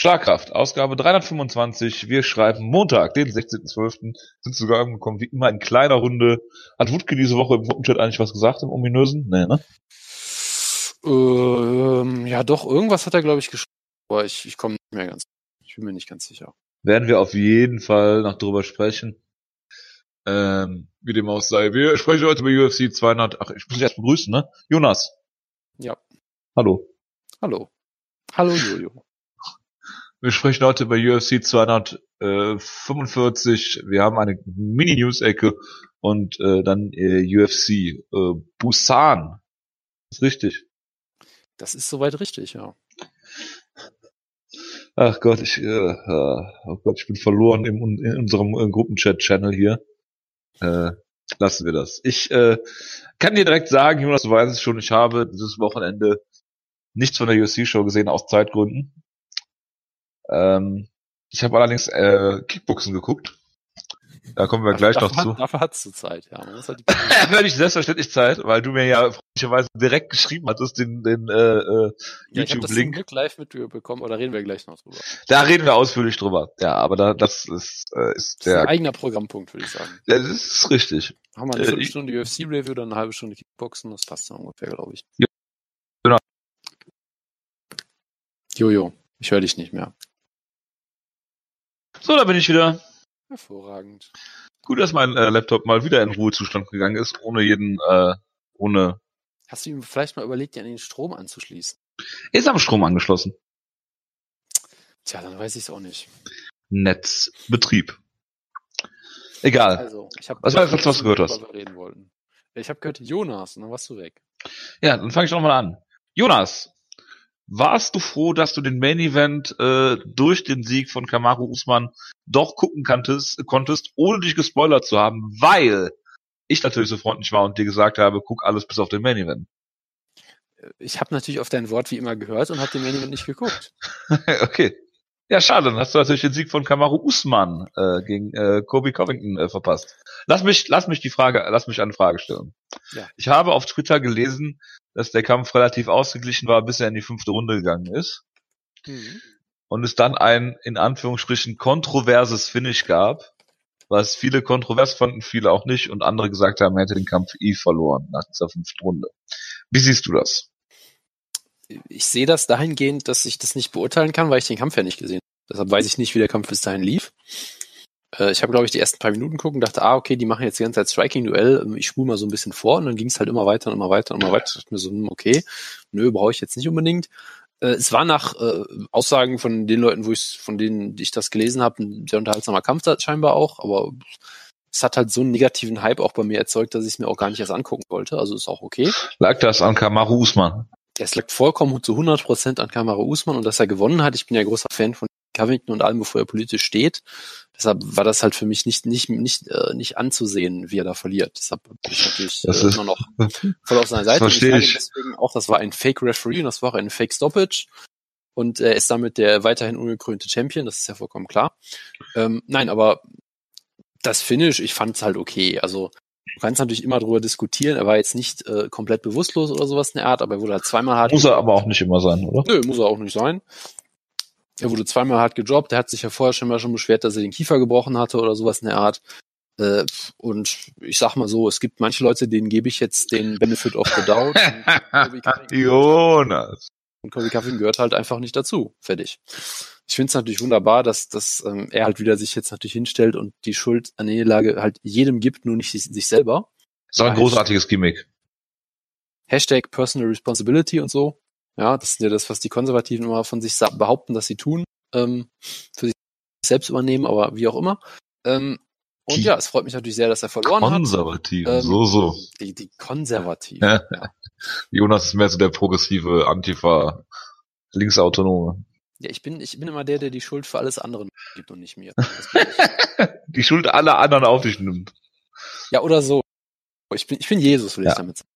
Schlagkraft, Ausgabe 325. Wir schreiben Montag, den 16.12. Sind sogar angekommen, wie immer in kleiner Runde. Hat Wutke diese Woche im Gruppenchat eigentlich was gesagt, im ominösen? Nee, ne? Ähm, ja, doch, irgendwas hat er, glaube ich, geschrieben. Aber ich, ich komme nicht mehr ganz. Ich bin mir nicht ganz sicher. Werden wir auf jeden Fall noch drüber sprechen. Ähm, wie dem auch sei. Wir sprechen heute über UFC 200. Ach, ich muss dich erst begrüßen, ne? Jonas. Ja. Hallo. Hallo. Hallo, Jojo. Wir sprechen heute über UFC 245. Wir haben eine Mini-News-Ecke und äh, dann äh, UFC äh, Busan. ist richtig. Das ist soweit richtig, ja. Ach Gott, ich, äh, oh Gott, ich bin verloren im, in unserem äh, Gruppenchat-Channel hier. Äh, lassen wir das. Ich äh, kann dir direkt sagen, Jonas, du weißt es schon, ich habe dieses Wochenende nichts von der UFC-Show gesehen aus Zeitgründen. Ähm, ich habe allerdings äh, Kickboxen geguckt. Da kommen wir gleich dafür, noch zu. Dafür hast du Zeit, ja. Man muss halt Völlig selbstverständlich Zeit, weil du mir ja freundlicherweise direkt geschrieben hattest, den, den äh, äh, ja, ich habe das zum YouTube-Link. Glück live mitbekommen, oder reden wir gleich noch drüber. Da reden wir ausführlich drüber. Ja, aber da, das ist, äh, ist Das ist der. ein eigener Programmpunkt, würde ich sagen. Ja, das ist richtig. Haben wir eine Äh, Viertelstunde UFC-Review, dann eine halbe Stunde Kickboxen, das passt dann ungefähr, glaube ich. Ja, genau. Jojo, ich höre dich nicht mehr. So, da bin ich wieder. Hervorragend. Gut, dass mein äh, Laptop mal wieder in Ruhezustand gegangen ist, ohne jeden, äh, ohne. Hast du ihm vielleicht mal überlegt, dir an den Strom anzuschließen? Ist am Strom angeschlossen. Tja, dann weiß ich es auch nicht. Netzbetrieb. Egal. Also, ich habe Was war das letzte, was du gehört hast? Reden wollten. Ich habe gehört Jonas, und dann warst du weg. Ja, dann fange ich doch mal an. Jonas, warst du froh, dass du den Main Event äh, durch den Sieg von Kamaru Usman doch gucken kanntest, konntest, ohne dich gespoilert zu haben, weil ich natürlich so freundlich war und dir gesagt habe, guck alles bis auf den Main Event. Ich habe natürlich auf dein Wort wie immer gehört und habe den Main Event nicht geguckt. okay. Ja, schade, dann hast du natürlich den Sieg von Kamaru Usman äh, gegen äh, Kobe Covington äh, verpasst. Lass mich, lass mich die Frage, lass mich eine Frage stellen. Ja. Ich habe auf Twitter gelesen, dass der Kampf relativ ausgeglichen war, bis er in die fünfte Runde gegangen ist Mhm. und es dann ein in Anführungsstrichen kontroverses Finish gab, was viele kontrovers fanden, viele auch nicht und andere gesagt haben, er hätte den Kampf eh verloren nach dieser fünften Runde. Wie siehst du das? Ich sehe das dahingehend, dass ich das nicht beurteilen kann, weil ich den Kampf ja nicht gesehen habe. Deshalb weiß ich nicht, wie der Kampf bis dahin lief. Äh, Ich habe, glaube ich, die ersten paar Minuten gucken dachte, ah, okay, die machen jetzt die ganze Zeit Striking-Duell. Ähm, Ich spule mal so ein bisschen vor und dann ging es halt immer weiter und immer weiter und immer weiter. Ich dachte mir so, hm, okay, nö, brauche ich jetzt nicht unbedingt. Äh, Es war nach äh, Aussagen von den Leuten, wo von denen ich das gelesen habe, ein sehr unterhaltsamer Kampf scheinbar auch, aber es hat halt so einen negativen Hype auch bei mir erzeugt, dass ich es mir auch gar nicht erst angucken wollte. Also ist auch okay. Lag das an Kamaru Usman? Es lag vollkommen zu 100% an Kamara Usman und dass er gewonnen hat. Ich bin ja großer Fan von Covington und allem, bevor er politisch steht. Deshalb war das halt für mich nicht, nicht, nicht, äh, nicht anzusehen, wie er da verliert. Deshalb bin ich natürlich Das äh, immer noch voll auf seiner Seite. Verstehe Und ich. sage Deswegen auch, das war ein Fake Referee und das war auch ein Fake Stoppage. Und er ist damit der weiterhin ungekrönte Champion, das ist ja vollkommen klar. Ähm, nein, aber das Finish, ich fand es halt okay. Also kannst natürlich immer drüber diskutieren. Er war jetzt nicht äh, komplett bewusstlos oder sowas in der Art, aber er wurde halt zweimal hart Muss er aber auch nicht immer sein, oder? Nö, muss er auch nicht sein. Er wurde zweimal hart gedroppt. Er hat sich ja vorher schon mal schon beschwert, dass er den Kiefer gebrochen hatte oder sowas in der Art. Äh, und ich sag mal so, es gibt manche Leute, denen gebe ich jetzt den Benefit of the Doubt. Und Jonas. und Kobe Covington gehört halt einfach nicht dazu. Fertig. Ich finde es natürlich wunderbar, dass, dass ähm, er halt wieder sich jetzt natürlich hinstellt und die Schuld an der Niederlage halt jedem gibt, nur nicht sich, sich selber. Ist doch ein großartiges Gimmick. Hashtag Personal Responsibility und so. Ja, das ist ja das, was die Konservativen immer von sich behaupten, dass sie tun, ähm, für sich selbst übernehmen, aber wie auch immer. Ähm, und Die ja, es freut mich natürlich sehr, dass er verloren hat. Konservativ, Ähm, so, so. Die, die Konservativen. Ja. Jonas ist mehr so der progressive Antifa Linksautonome. Ja, ich bin, ich bin immer der, der die Schuld für alles andere gibt und nicht mir. Die Schuld aller anderen auf dich nimmt. Ja, oder so. Ich bin, ich bin Jesus, will Ja. ich damit sagen.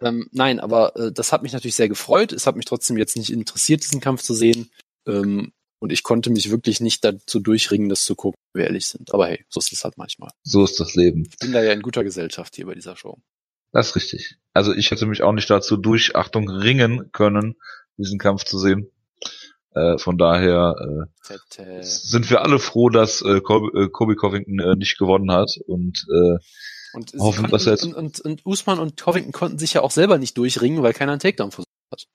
Ähm, nein, aber äh, das hat mich natürlich sehr gefreut. Es hat mich trotzdem jetzt nicht interessiert, diesen Kampf zu sehen. Ähm, und ich konnte mich wirklich nicht dazu durchringen, das zu gucken, wenn wir ehrlich sind. Aber hey, so ist es halt manchmal. So ist das Leben. Ich bin da ja in guter Gesellschaft hier bei dieser Show. Das ist richtig. Also ich hätte mich auch nicht dazu durch Achtung ringen können, diesen Kampf zu sehen. Äh, von daher äh, sind wir alle froh, dass äh, Kobe, äh, Kobe Covington äh, nicht gewonnen hat und äh, Und, Hoffen, konnten, dass er jetzt- und, und, und Usman und Covington konnten sich ja auch selber nicht durchringen, weil keiner einen Takedown versucht hat.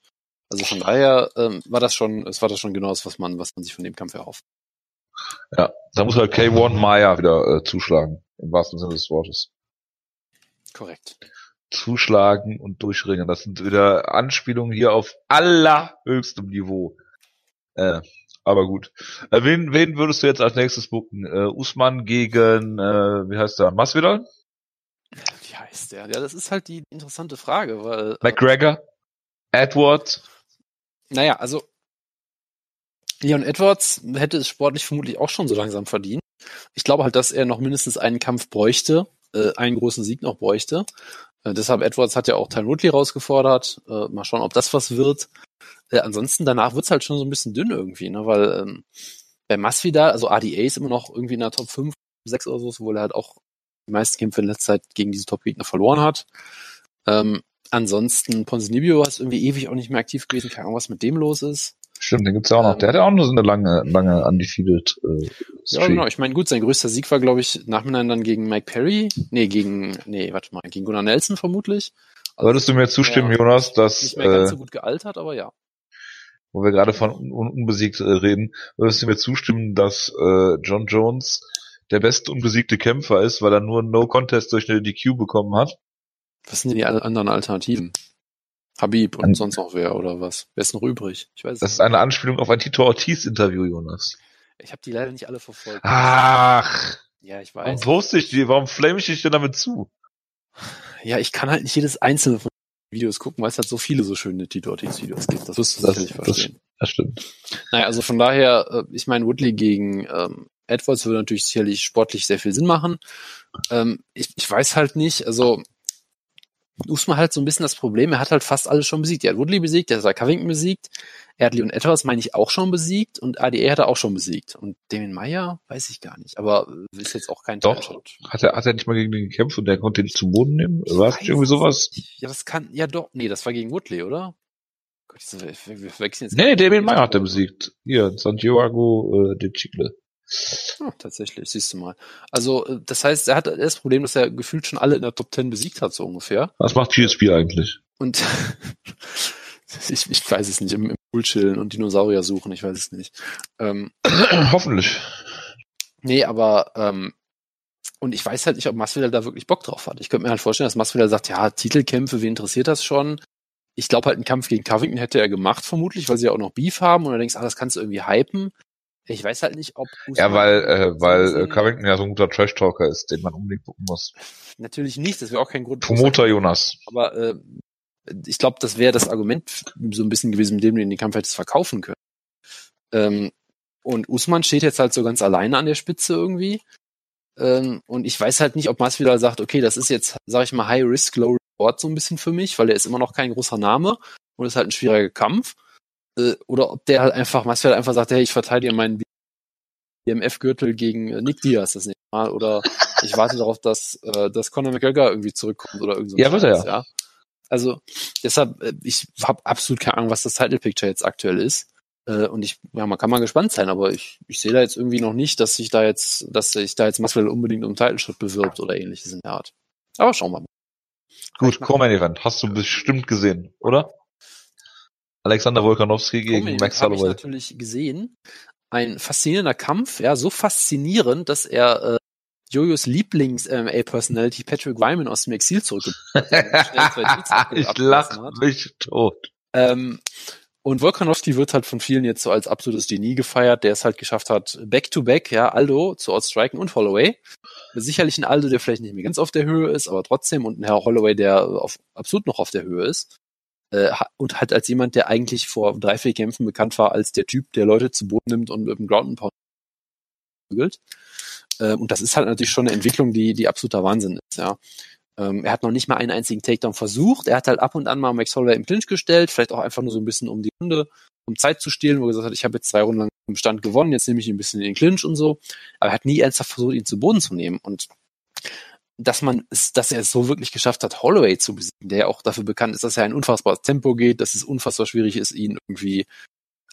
Also von daher ähm, war das schon, es war das schon genau das, was man, was man sich von dem Kampf erhofft. ja, da muss halt K1 Maya wieder äh, zuschlagen, im wahrsten Sinne des Wortes. Korrekt. Zuschlagen und durchringen. Das sind wieder Anspielungen hier auf allerhöchstem Niveau. Äh, aber gut. Äh, wen, wen würdest du jetzt als nächstes booken? Äh, Usman gegen, äh, wie heißt der? Masvidal? Wie heißt der? Ja, das ist halt die interessante Frage, weil äh, McGregor? Edward? Naja, also Leon Edwards hätte es sportlich vermutlich auch schon so langsam verdient. Ich glaube halt, dass er noch mindestens einen Kampf bräuchte, äh, einen großen Sieg noch bräuchte. Äh, deshalb Edwards hat ja auch Tyron Woodley rausgefordert. Äh, mal schauen, ob das was wird. Äh, ansonsten danach wird's halt schon so ein bisschen dünn irgendwie, ne? weil ähm, bei Masvidal, also ADA ist immer noch irgendwie in der Top 5, 6 oder so, obwohl er halt auch die meisten Kämpfe in letzter Zeit gegen diese Top-Gegner verloren hat. Ähm, ansonsten Ponzinibbio ist irgendwie ewig auch nicht mehr aktiv gewesen, keine Ahnung, was mit dem los ist. Stimmt, den gibt's ja auch noch. Ähm, Der hat ja auch nur so eine lange, lange undefeated äh, Ja, genau. Ich meine, gut, sein größter Sieg war, glaube ich, nachhinein dann gegen Mike Perry. Nee, gegen, nee, warte mal, gegen Gunnar Nelson vermutlich. Also Würdest du mir zustimmen, ja, Jonas, dass, nicht mehr ganz äh, so gut gealtert, aber ja. wo wir gerade von un un unbesiegt äh, reden, würdest du mir zustimmen, dass äh, John Jones der beste unbesiegte Kämpfer ist, weil er nur einen No-Contest durch eine DQ bekommen hat? Was sind denn die anderen Alternativen? Habib und An- sonst noch wer oder was? Wer ist noch übrig? Ich weiß Das ist eine Anspielung auf ein Tito Ortiz-Interview, Jonas. Ich habe die leider nicht alle verfolgt. Ach, Ja, ich warum weiß. poste ich die? Warum flame ich dich denn damit zu? Ja, ich kann halt nicht jedes einzelne von Videos gucken, weil es halt so viele so schöne Tito Ortiz Videos gibt. Das wirst du sicherlich verstehen. Das stimmt. Naja, also von daher, äh, ich meine, Woodley gegen ähm, Edwards würde natürlich sicherlich sportlich sehr viel Sinn machen. Ähm, ich, ich weiß halt nicht, also Usman halt so ein bisschen das Problem, er hat halt fast alles schon besiegt. Er hat Woodley besiegt, er hat Covington besiegt, er hat Leon Edwards, meine ich, auch schon besiegt und ADA hat er auch schon besiegt. Und Damien Meyer weiß ich gar nicht, aber ist jetzt auch kein Doch. Title-Shot. Hat er, hat er nicht mal gegen den gekämpft und der konnte ihn nicht zu Boden nehmen? War es irgendwie sowas? Ja, das kann, ja doch, nee, das war gegen Woodley, oder? Gott, wir, wir verwechseln jetzt. Nee, Damien Meyer hat er besiegt. Hier, Santiago äh, de Chile. Ja, tatsächlich, siehst du mal. Also, äh, das heißt, er hat das Problem, dass er gefühlt schon alle in der Top 10 besiegt hat, so ungefähr. Was macht GSP eigentlich? Und ich, ich weiß es nicht, im, im Pool chillen und Dinosaurier suchen, ich weiß es nicht. Ähm, Hoffentlich. nee, aber ähm, und ich weiß halt nicht, ob Masvidal da wirklich Bock drauf hat. Ich könnte mir halt vorstellen, dass Masvidal sagt, ja, Titelkämpfe, wen interessiert das schon? Ich glaube halt, einen Kampf gegen Covington hätte er gemacht, vermutlich, weil sie ja auch noch Beef haben und dann denkst, ah, das kannst du irgendwie hypen. Ich weiß halt nicht, ob Ja, Usman weil, äh, weil äh, Covington ja so ein guter Trash-Talker ist, den man unbedingt gucken muss. Natürlich nicht, das wäre auch kein Grund. Promoter Jonas. Aber äh, ich glaube, das wäre das Argument so ein bisschen gewesen, mit dem du den Kampf hättest verkaufen können. Ähm, und Usman steht jetzt halt so ganz alleine an der Spitze irgendwie. Ähm, und ich weiß halt nicht, ob Masvidal sagt, okay, das ist jetzt, sag ich mal, High Risk, Low Reward so ein bisschen für mich, weil er ist immer noch kein großer Name und ist halt ein schwieriger Kampf. Äh, oder ob der halt einfach, Masvidal einfach sagt, hey, ich verteidige meinen BMF-Gürtel gegen äh, Nick Diaz das nächste Mal oder ich warte darauf, dass, äh, dass Conor McGregor irgendwie zurückkommt oder irgend so Ja, wird er ja. ja. Also deshalb, äh, ich habe absolut keine Ahnung, was das Title Picture jetzt aktuell ist. Äh, Und ich, ja, man kann mal gespannt sein, aber ich, ich sehe da jetzt irgendwie noch nicht, dass sich da jetzt, dass sich da jetzt Masvidal unbedingt um Title Shot bewirbt oder ähnliches in der Art. Aber schauen wir mal. Gut, Common Event. Hast du bestimmt gesehen, oder? Alexander Volkanovski gegen Max habe ich Holloway. natürlich gesehen. Ein faszinierender Kampf, ja, so faszinierend, dass er äh, Jojos Lieblings-MMA-Personality Patrick Wyman aus dem Exil zurückgebracht hat. Tweets abge- ich abgelassen lach hat. mich tot. Ähm, und Volkanovski wird halt von vielen jetzt so als absolutes Genie gefeiert, der es halt geschafft hat, back-to-back, ja, Aldo zu outstriken und Holloway. Sicherlich ein Aldo, der vielleicht nicht mehr ganz auf der Höhe ist, aber trotzdem und ein Herr Holloway, der auf, absolut noch auf der Höhe ist. Äh, und halt als jemand, der eigentlich vor drei, vier Kämpfen bekannt war als der Typ, der Leute zu Boden nimmt und mit dem Ground and Pound prügelt. Äh, und das ist halt natürlich schon eine Entwicklung, die, die absoluter Wahnsinn ist, ja. Ähm, er hat noch nicht mal einen einzigen Takedown versucht. Er hat halt ab und an mal Max Holloway im Clinch gestellt, vielleicht auch einfach nur so ein bisschen um die Runde, um Zeit zu stehlen, wo er gesagt hat, ich habe jetzt zwei Runden lang im Stand gewonnen, jetzt nehme ich ihn ein bisschen in den Clinch und so. Aber er hat nie ernsthaft versucht, ihn zu Boden zu nehmen. Und dass man es, dass er es so wirklich geschafft hat, Holloway zu besiegen, der ja auch dafür bekannt ist, dass er ein unfassbares Tempo geht, dass es unfassbar schwierig ist, ihn irgendwie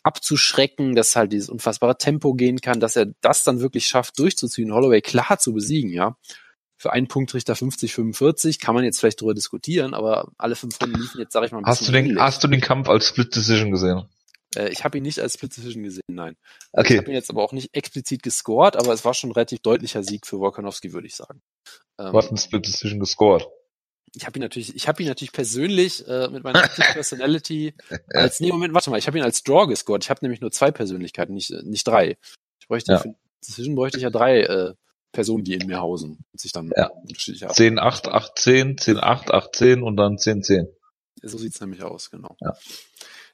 abzuschrecken, dass halt dieses unfassbare Tempo gehen kann, dass er das dann wirklich schafft, durchzuziehen, Holloway klar zu besiegen, ja. Für einen Punktrichter 50, 45 kann man jetzt vielleicht darüber diskutieren, aber alle fünf Runden liefen jetzt, sag ich mal, ein Hast du den, hast du den Kampf als Split Decision gesehen? Äh, ich habe ihn nicht als Split Decision gesehen, nein. Okay. Ich habe ihn jetzt aber auch nicht explizit gescored, aber es war schon ein relativ deutlicher Sieg für Volkanovski, würde ich sagen. Ähm, hast einen Split Decision gescored. Ich habe ihn natürlich, ich habe ihn natürlich persönlich äh, mit meiner Personality als nee Moment, warte mal, ich habe ihn als Draw gescored. Ich habe nämlich nur zwei Persönlichkeiten, nicht nicht drei. Ich bräuchte ja. für Decision bräuchte ich ja drei äh, Personen, die in mir hausen und sich dann ja. 10 8 8 10, 10 8 8 10 und dann 10 10. So sieht's nämlich aus, genau. Ja.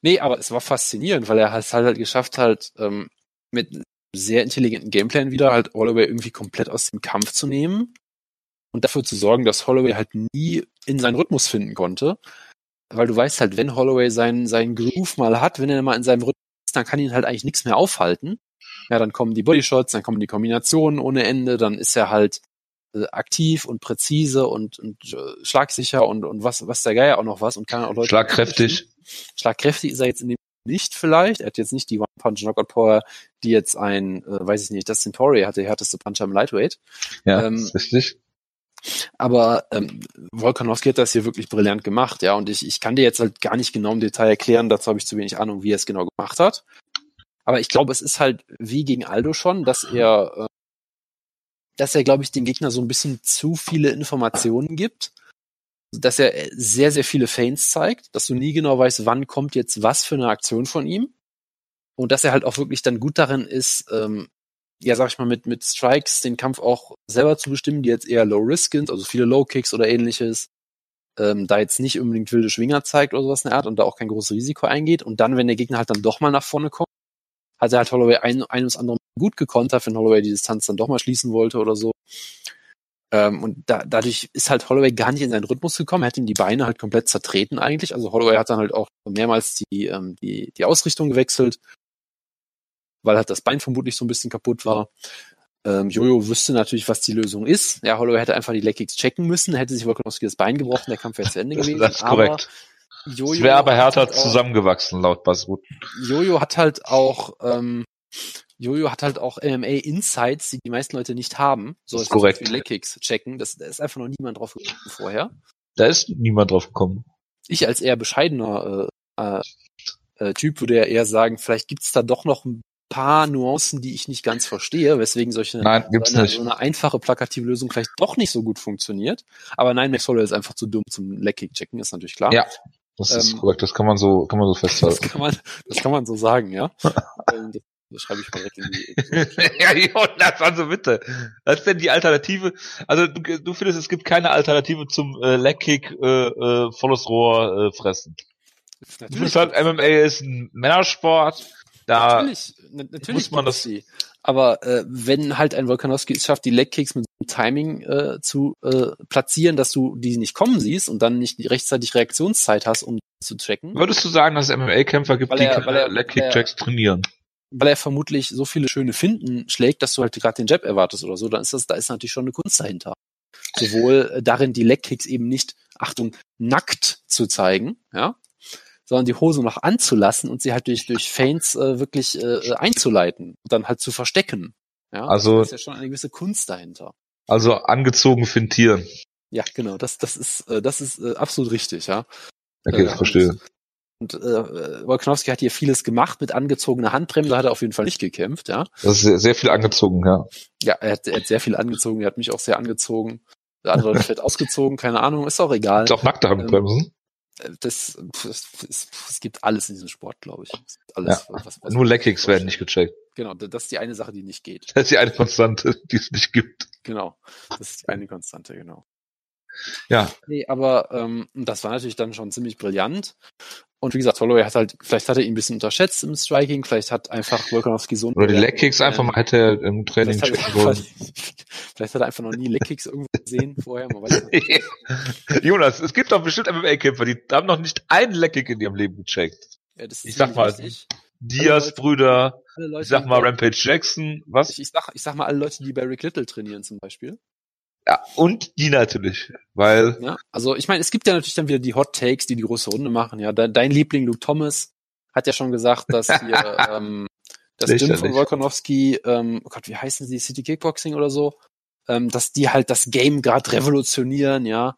Nee, aber es war faszinierend, weil er es halt, halt geschafft hat, ähm, mit sehr intelligenten Gameplan wieder halt Holloway irgendwie komplett aus dem Kampf zu nehmen und dafür zu sorgen, dass Holloway halt nie in seinen Rhythmus finden konnte. Weil du weißt halt, wenn Holloway seinen, seinen Groove mal hat, wenn er mal in seinem Rhythmus ist, dann kann ihn halt eigentlich nichts mehr aufhalten. Ja, dann kommen die Bodyshots, dann kommen die Kombinationen ohne Ende, dann ist er halt äh, aktiv und präzise und, und äh, schlagsicher und, und was, was der Geier auch noch was und kann auch Leute. Schlagkräftig. Schlagkräftig ist er jetzt in dem nicht vielleicht. Er hat jetzt nicht die One-Punch-Knockout-Power, die jetzt ein, äh, weiß ich nicht, Dustin Poirier hatte, der härteste Puncher im Lightweight. Ja, ähm, ist richtig. Aber ähm, Volkanovski hat das hier wirklich brillant gemacht, ja. Und ich, ich kann dir jetzt halt gar nicht genau im Detail erklären, dazu habe ich zu wenig Ahnung, wie er es genau gemacht hat. Aber ich glaube, es ist halt wie gegen Aldo schon, dass er, äh, dass er, glaube ich, dem Gegner so ein bisschen zu viele Informationen gibt, dass er sehr, sehr viele Feints zeigt, dass du nie genau weißt, wann kommt jetzt was für eine Aktion von ihm. Und dass er halt auch wirklich dann gut darin ist, ähm, ja, sag ich mal, mit, mit Strikes den Kampf auch selber zu bestimmen, die jetzt eher Low Risk sind, also viele Low Kicks oder ähnliches, ähm, da jetzt nicht unbedingt wilde Schwinger zeigt oder sowas in der Art und da auch kein großes Risiko eingeht. Und dann, wenn der Gegner halt dann doch mal nach vorne kommt, hat er halt Holloway ein, ein und andere gut gekontert, wenn Holloway die Distanz dann doch mal schließen wollte oder so. Ähm, und da, dadurch ist halt Holloway gar nicht in seinen Rhythmus gekommen, er hat ihm die Beine halt komplett zertreten eigentlich. Also Holloway hat dann halt auch mehrmals die, ähm, die, die Ausrichtung gewechselt weil halt das Bein vermutlich so ein bisschen kaputt war. Ähm, Jojo wüsste natürlich, was die Lösung ist. Ja, Holloway hätte einfach die Leg checken müssen, hätte sich Volkanovski das Bein gebrochen, der Kampf wäre zu Ende gewesen. Das ist korrekt. Jojo es wäre aber härter halt zusammengewachsen, laut Basrut. Jojo hat halt auch, ähm, Jojo hat halt auch MMA Insights, die die meisten Leute nicht haben. So das ist korrekt. Die Leg checken. Das, da ist einfach noch niemand drauf gekommen vorher. Da ist niemand drauf gekommen. Ich als eher bescheidener äh, äh, Typ würde ja eher sagen, vielleicht gibt's da doch noch ein paar Nuancen, die ich nicht ganz verstehe, weswegen solche nein, so, eine, so eine einfache plakative Lösung vielleicht doch nicht so gut funktioniert. Aber nein, Holloway ist einfach zu dumm zum Leckkick checken, ist natürlich klar. Ja, das ist ähm, korrekt. Das kann man so, kann man so festhalten. Das kann man, das kann man so sagen, ja. Ähm, das, das schreibe ich mal direkt in die. ja, Jonas, also bitte. Was ist denn die Alternative? Also du, du findest, es gibt keine Alternative zum äh, Leckkick, äh, äh, volles Rohr äh, fressen. Natürlich. Du findest halt, MMA ist ein Männersport da natürlich, natürlich muss man das. Sie. Aber äh, wenn halt ein Volkanowski es schafft, die Legkicks mit so einem Timing äh, zu äh, platzieren, dass du die nicht kommen siehst und dann nicht rechtzeitig Reaktionszeit hast, um zu checken. Würdest du sagen, dass es MMA-Kämpfer gibt, die Legkick-Checks trainieren? Weil er vermutlich so viele schöne Finden schlägt, dass du halt gerade den Jab erwartest oder so, dann ist das, da ist natürlich schon eine Kunst dahinter. Sowohl äh, darin, die Legkicks eben nicht, Achtung, nackt zu zeigen, ja, sondern die Hose noch anzulassen und sie halt durch, durch Feints äh, wirklich äh, einzuleiten und dann halt zu verstecken. Ja, also da ist ja schon eine gewisse Kunst dahinter. Also angezogen fintieren. Ja, genau, das, das ist, äh, das ist äh, absolut richtig, ja. Okay, ich äh, verstehe. Und äh, Wolknowski hat hier vieles gemacht mit angezogener Handbremse, hat er auf jeden Fall nicht gekämpft, ja. Das ist sehr, sehr viel angezogen, ja. Ja, er hat, er hat sehr viel angezogen, er hat mich auch sehr angezogen. Der andere hat vielleicht ausgezogen, keine Ahnung, ist auch egal. Ist auch nackte Handbremsen. Ähm, das, es gibt alles in diesem Sport, glaube ich. Alles, ja. was, was Nur Leckkicks werden nicht gecheckt. Genau, das ist die eine Sache, die nicht geht. Das ist die eine Konstante, die es nicht gibt. Genau, das ist die eine Konstante, genau. Ja. Nee, aber ähm, das war natürlich dann schon ziemlich brillant. Und wie gesagt, Holloway hat halt, vielleicht hat er ihn ein bisschen unterschätzt im Striking, vielleicht hat einfach Volkanovski so Oder die Leckkicks einfach mal hätte er im Training vielleicht checken wollen. vielleicht hat er einfach noch nie Leckkicks irgendwo gesehen vorher, man weiß nicht. Jonas, es gibt doch bestimmt MMA-Kämpfer, die haben noch nicht einen Leckkick in ihrem Leben gecheckt. Ja, ich sag mal, richtig. Diaz-Brüder, ich sag mal Rampage Jackson, was? Ich, ich, sag, ich sag mal alle Leute, die bei Rick Little trainieren zum Beispiel. Ja, und die natürlich, weil. Ja, also ich meine, es gibt ja natürlich dann wieder die Hot Takes, die die große Runde machen. Ja, dein Liebling Luke Thomas hat ja schon gesagt, dass hier ähm, das Gym von Volkanovski, ähm, oh Gott, wie heißen sie, City Kickboxing oder so, ähm, dass die halt das Game gerade revolutionieren, ja,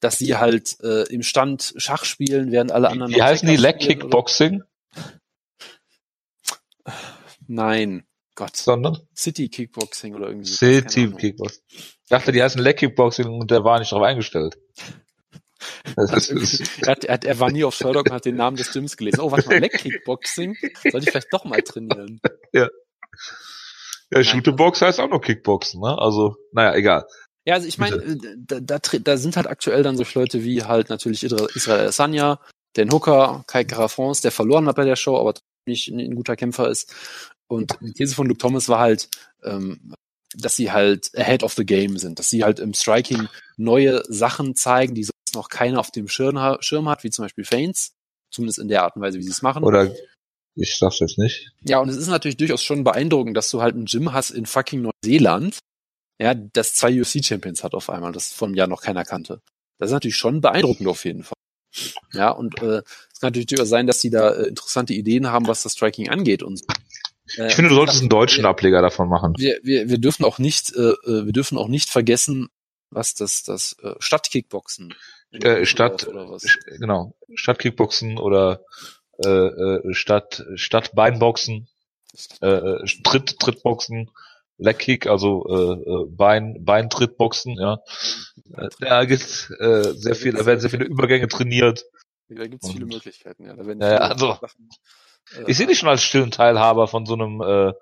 dass sie halt äh, im Stand Schach spielen, während alle anderen. Wie heißen die Leg Kickboxing? Nein, Gott. Sondern? City Kickboxing oder irgendwie. City Kickboxing. Ich dachte, die heißen Leg Kickboxing und der war nicht darauf eingestellt. Er, hat, er, er, war nie auf Sherlock und hat den Namen des Gyms gelesen. Oh, warte mal, Leg Kickboxing? Sollte ich vielleicht doch mal trainieren? Ja. Ja, Shootebox heißt auch noch Kickboxen, ne? Also, naja, egal. Ja, also ich meine, äh, da, da, da sind halt aktuell dann solche Leute wie halt natürlich Israel Adesanya, den Hooker, Kai Grafons, der verloren hat bei der Show, aber nicht ein guter Kämpfer ist. Und die These von Luke Thomas war halt, ähm, dass sie halt ahead of the game sind, dass sie halt im Striking neue Sachen zeigen, die sonst noch keiner auf dem Schirm, Schirm hat, wie zum Beispiel Feints, zumindest in der Art und Weise, wie sie es machen. Oder ich sag's jetzt nicht. Ja, und es ist natürlich durchaus schon beeindruckend, dass du halt ein Gym hast in fucking Neuseeland, ja, das zwei UFC-Champions hat auf einmal, das vor einem Jahr noch keiner kannte. Das ist natürlich schon beeindruckend auf jeden Fall. Ja, und äh, es kann natürlich durchaus sein, dass sie da äh, interessante Ideen haben, was das Striking angeht und äh, ich finde, du solltest einen deutschen wir, Ableger davon machen. Wir, wir, wir dürfen auch nicht, äh, äh wir dürfen auch nicht vergessen, was das, das äh, Stadtkickboxen. Äh, Stadt, genau, Stadtkickboxen oder äh, äh, Stadt, Stadtbeinboxen, äh, äh, Tritt, Trittboxen, Leckkick, also äh, äh, Bein, Beintrittboxen, ja. Äh, da gibt's äh, sehr viel, da werden sehr viele Übergänge trainiert. Da gibt's viele Möglichkeiten, ja. Da werden ja, also, Sachen, äh, ich sehe dich schon als stillen Teilhaber von so einem äh,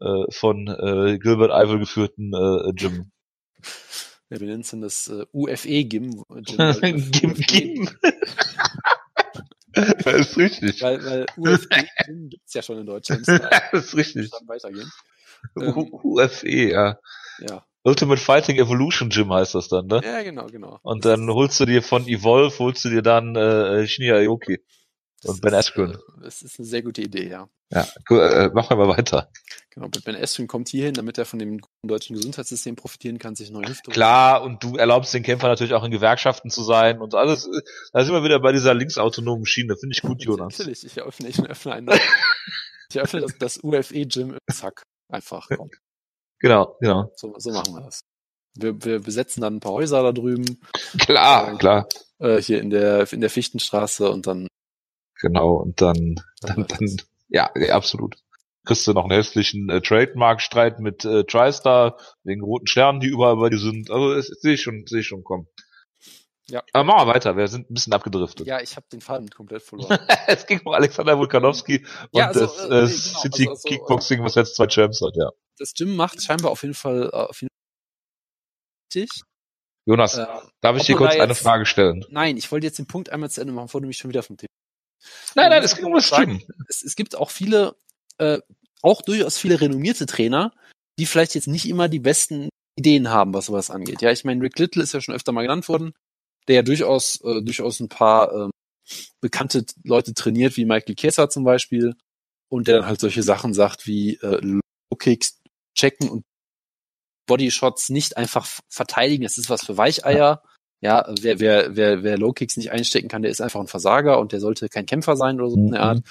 äh, von äh, Gilbert Eiffel geführten äh, Gym. Ja, wir nennen es dann das äh, UFE-Gym. Gym, Gym. das ist richtig. Weil, weil UFE-Gym gibt's ja schon in Deutschland. das ist richtig. Dann weitergehen. UFE, ja. Ja. Ultimate Fighting Evolution Gym heißt das dann, ne? Ja, genau, genau. Und dann holst du dir von Evolve, holst du dir dann äh, Shinya Aoki und Ben Askren. Äh, das ist eine sehr gute Idee, ja. Ja, cool, äh, machen wir mal weiter. Genau, Ben Askren kommt hierhin, damit er von dem deutschen Gesundheitssystem profitieren kann, sich neue Hüfte. Klar, und du erlaubst den Kämpfern natürlich auch in Gewerkschaften zu sein und alles. Da sind wir wieder bei dieser linksautonomen Schiene. Finde ich gut, Jonas. Natürlich, ich öffne, ich öffne einen. ich öffne das, das UFE-Gym im Zack. Einfach. Komm. Genau, genau. So, so machen wir das. Wir, wir besetzen dann ein paar Häuser da drüben. Klar, äh, klar. Äh, hier in der, in der Fichtenstraße und dann Genau, und dann, dann, dann ja, absolut. Kriegst du noch einen hässlichen äh, Trademark-Streit mit äh, TriStar wegen roten Sternen, die überall bei dir sind. Also das sehe ich schon, sehe ich schon kommen. Ja. Aber machen wir weiter, wir sind ein bisschen abgedriftet. Ja, ich habe den Faden komplett verloren. es ging um Alexander Vulkanowski und ja, also, das äh, äh, genau, City also, also, Kickboxing, was jetzt zwei Champs hat, ja. Das Gym macht scheinbar auf jeden Fall äh, auf jeden Fall richtig. Jonas, äh, darf ich dir kurz eine Frage stellen? Nein, ich wollte jetzt den Punkt einmal zu Ende machen, bevor du mich schon wieder vom Thema Nein, nein, es ging um Team. Es, es gibt auch viele, äh, auch durchaus viele renommierte Trainer, die vielleicht jetzt nicht immer die besten Ideen haben, was sowas angeht. Ja, ich meine, Rick Little ist ja schon öfter mal genannt worden, der ja durchaus, äh, durchaus ein paar ähm, bekannte Leute trainiert, wie Michael Kessa zum Beispiel, und der dann halt solche Sachen sagt wie äh, Low Kicks checken und Bodyshots nicht einfach verteidigen, das ist was für Weicheier, ja, wer, wer, wer, wer Low Kicks nicht einstecken kann, der ist einfach ein Versager und der sollte kein Kämpfer sein oder so mhm. eine Art.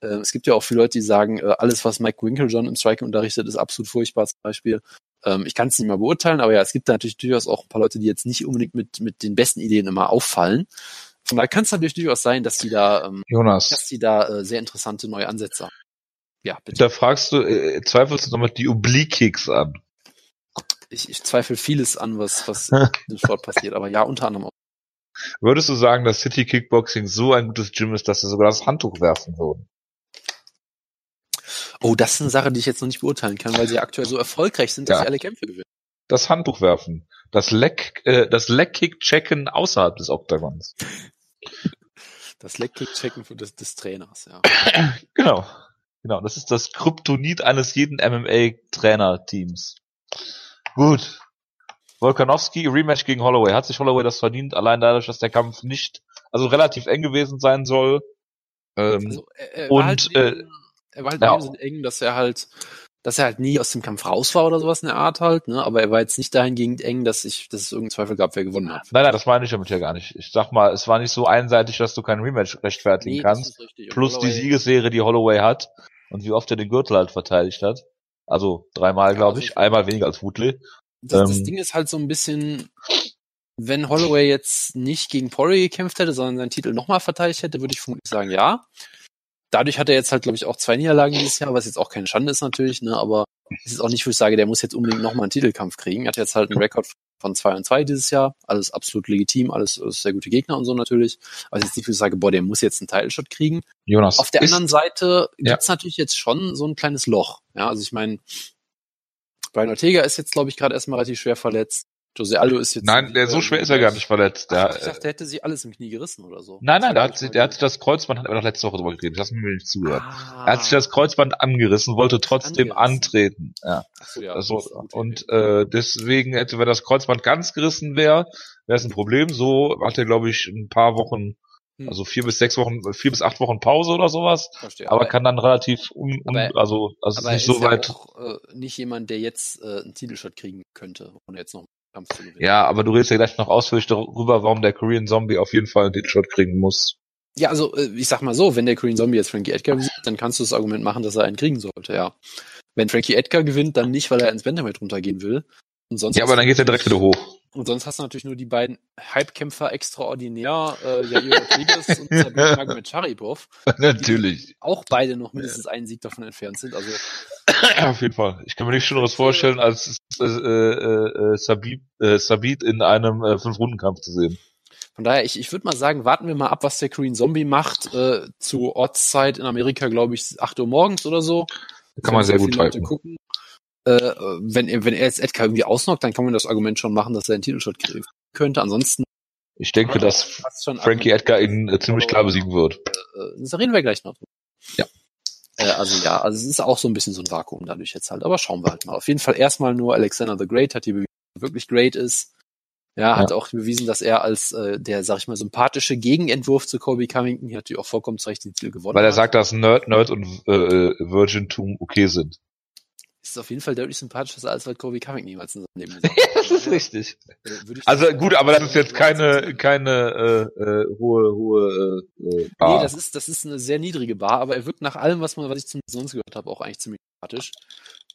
Äh, es gibt ja auch viele Leute, die sagen, äh, alles, was Mike Winklejohn im Striking unterrichtet, ist absolut furchtbar zum Beispiel. Ähm, ich kann es nicht mal beurteilen, aber ja, es gibt da natürlich durchaus auch ein paar Leute, die jetzt nicht unbedingt mit, mit den besten Ideen immer auffallen. Von daher kann es natürlich durchaus sein, dass die da, ähm, Jonas. dass die da äh, sehr interessante neue Ansätze haben. Ja, bitte. Da fragst du, äh, zweifelst du nochmal die Oblique Kicks an ich, ich zweifle vieles an, was, was im Sport passiert, aber ja, unter anderem auch. Würdest du sagen, dass City Kickboxing so ein gutes Gym ist, dass sie sogar das Handtuch werfen würden? Oh, das ist eine Sache, die ich jetzt noch nicht beurteilen kann, weil sie aktuell so erfolgreich sind, dass ja. sie alle Kämpfe gewinnen. Das Handtuch werfen. Das Leg, äh, das Leg-Kick checken außerhalb des Oktagons. Das Leg-Kick checken für des, des Trainers, ja. genau. Genau. Das ist das Kryptonit eines jeden MMA-Trainer-Teams. Gut. Volkanowski, Rematch gegen Holloway. Hat sich Holloway das verdient, allein dadurch, dass der Kampf nicht, also relativ eng gewesen sein soll. Ähm, also, er, er und, halt äh, er war halt ja. so eng, dass er halt dass er halt nie aus dem Kampf raus war oder sowas in der Art halt, ne? Aber er war jetzt nicht dahingehend eng, dass ich, dass es irgendeinen Zweifel gab, wer gewonnen hat. Nein, nein, das meine ich damit ja gar nicht. Ich sag mal, es war nicht so einseitig, dass du kein Rematch rechtfertigen Nee, kannst. Plus die Holloway- Siegesserie, die Holloway hat und wie oft er den Gürtel halt verteidigt hat. Also dreimal, Ja, glaube also ich. Einmal weniger als Woodley. Das, das Ähm, Ding ist halt so ein bisschen, wenn Holloway jetzt nicht gegen Poirier gekämpft hätte, sondern seinen Titel nochmal verteidigt hätte, würde ich vermutlich sagen, ja. Dadurch hat er jetzt halt, glaube ich, auch zwei Niederlagen dieses Jahr, was jetzt auch keine Schande ist natürlich, ne, aber es ist auch nicht, wo ich sage, der muss jetzt unbedingt nochmal einen Titelkampf kriegen. Er hat jetzt halt einen Rekord von 2 und 2 dieses Jahr, alles absolut legitim, alles, alles sehr gute Gegner und so natürlich. Ist jetzt nicht, wo ich sage, boah, der muss jetzt einen Title-Shot kriegen. Jonas. Auf der anderen Seite Ja. gibt's natürlich jetzt schon so ein kleines Loch. Ja, also ich meine, Brian Ortega ist jetzt, glaube ich, gerade erstmal relativ schwer verletzt. Jose Aldo ist jetzt. Nein, der so schwer ist er gar nicht verletzt. Der, Ach, ich dachte, der hätte sich alles im Knie gerissen oder so. nein, nein, der hat, Das sich- der hat sich das Kreuzband, hat er doch letzte Woche drüber geredet, lass mir nicht zugehört. Ah. Er hat sich das Kreuzband angerissen, wollte trotzdem Angerissen. antreten. Ja. Ach so, ja, Also, das und äh, deswegen hätte, wenn das Kreuzband ganz gerissen wäre, wäre es ein Problem. So hat er, glaube ich, ein paar Wochen, Hm. also vier bis sechs Wochen, vier bis acht Wochen Pause oder sowas. Verstehe. Aber kann dann relativ un, un, aber- also, also aber nicht er ist so weit. auch äh, nicht jemand, der jetzt äh, einen Titelshot kriegen könnte, ohne jetzt noch Kampf zu gewinnen. Ja, aber du redest ja gleich noch ausführlich darüber, warum der Korean Zombie auf jeden Fall den Shot kriegen muss. Ja, also äh, ich sag mal so, wenn der Korean Zombie jetzt Frankie Edgar besiegt, dann kannst du das Argument machen, dass er einen kriegen sollte, ja. Wenn Frankie Edgar gewinnt, dann nicht, weil er ins Bantamweight runtergehen will. Und sonst Ja, aber dann geht er direkt wieder hoch. Und sonst hast du natürlich nur die beiden Hype-Kämpfer extraordinär, äh, Jair Rodriguez und Sabine Magomedcharipov, Natürlich. auch beide noch mindestens einen Sieg davon entfernt sind. Also Ja, auf jeden Fall. Ich kann mir nichts Schöneres vorstellen, als äh, äh, äh, Sabit, äh, Sabit in einem äh, Fünf-Runden-Kampf zu sehen. von daher, ich, ich würde mal sagen, warten wir mal ab, was der Korean Zombie macht. Äh, zu Ortszeit in Amerika, glaube ich, 8 Uhr morgens oder so. Kann man sehr gut Leute gucken. Äh, wenn, er- wenn er jetzt Edgar irgendwie ausnockt, dann kann man das Argument schon machen, dass er einen Titelshot kriegen könnte. Ansonsten Ich denke, dass Frankie Edgar ihn äh, ziemlich klar besiegen wird. äh, da reden wir gleich noch drüber. Ja. Äh, also ja, also es ist auch so ein bisschen so ein Vakuum dadurch jetzt halt, aber schauen wir halt mal. Auf jeden Fall erstmal nur Alexander the Great hat hier bewiesen, dass er wirklich great ist. Ja, hat auch bewiesen, dass er als äh, der, sag ich mal, sympathische Gegenentwurf zu Kobe Covington hier natürlich auch vollkommen zu Recht den Titel gewonnen Weil er sagt, dass Nerd, Nerd und äh, Virgintum okay sind. Ist auf jeden Fall deutlich sympathischer als was Kobe Covington niemals in seinem Leben gesagt hat. Das ist richtig. äh, Also gut, aber das ist jetzt keine, keine äh, äh, hohe, hohe äh, äh, Nee, Bar. das ist, das ist eine sehr niedrige Bar, aber er wirkt nach allem, was man, was ich zum sonst gehört habe, auch eigentlich ziemlich sympathisch.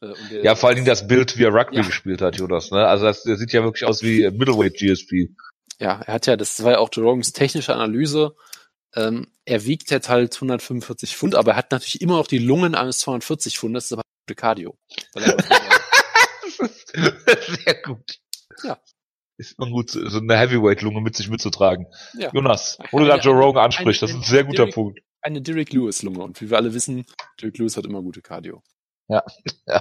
Äh, und der- Ja, vor allen Dingen das Bild, wie er Rugby Ja. gespielt hat, Jonas. Ne? Also das, der sieht ja wirklich aus wie Middleweight GSP. Ja, er hat ja, das war ja auch Joe Rogans technische Analyse. Ähm, er wiegt jetzt halt 145 Pfund, aber er hat natürlich immer noch die Lungen eines 240 Pfundes, das er Sehr gut. Ja. Ist immer gut, so eine Heavyweight-Lunge mit sich mitzutragen. ja, Jonas, wo du gerade Joe Rogan ansprichst, das ist ein sehr guter Derek- Punkt. eine Derek Lewis Lunge. Und wie wir alle wissen, Derek Lewis hat immer gute Cardio. Ja,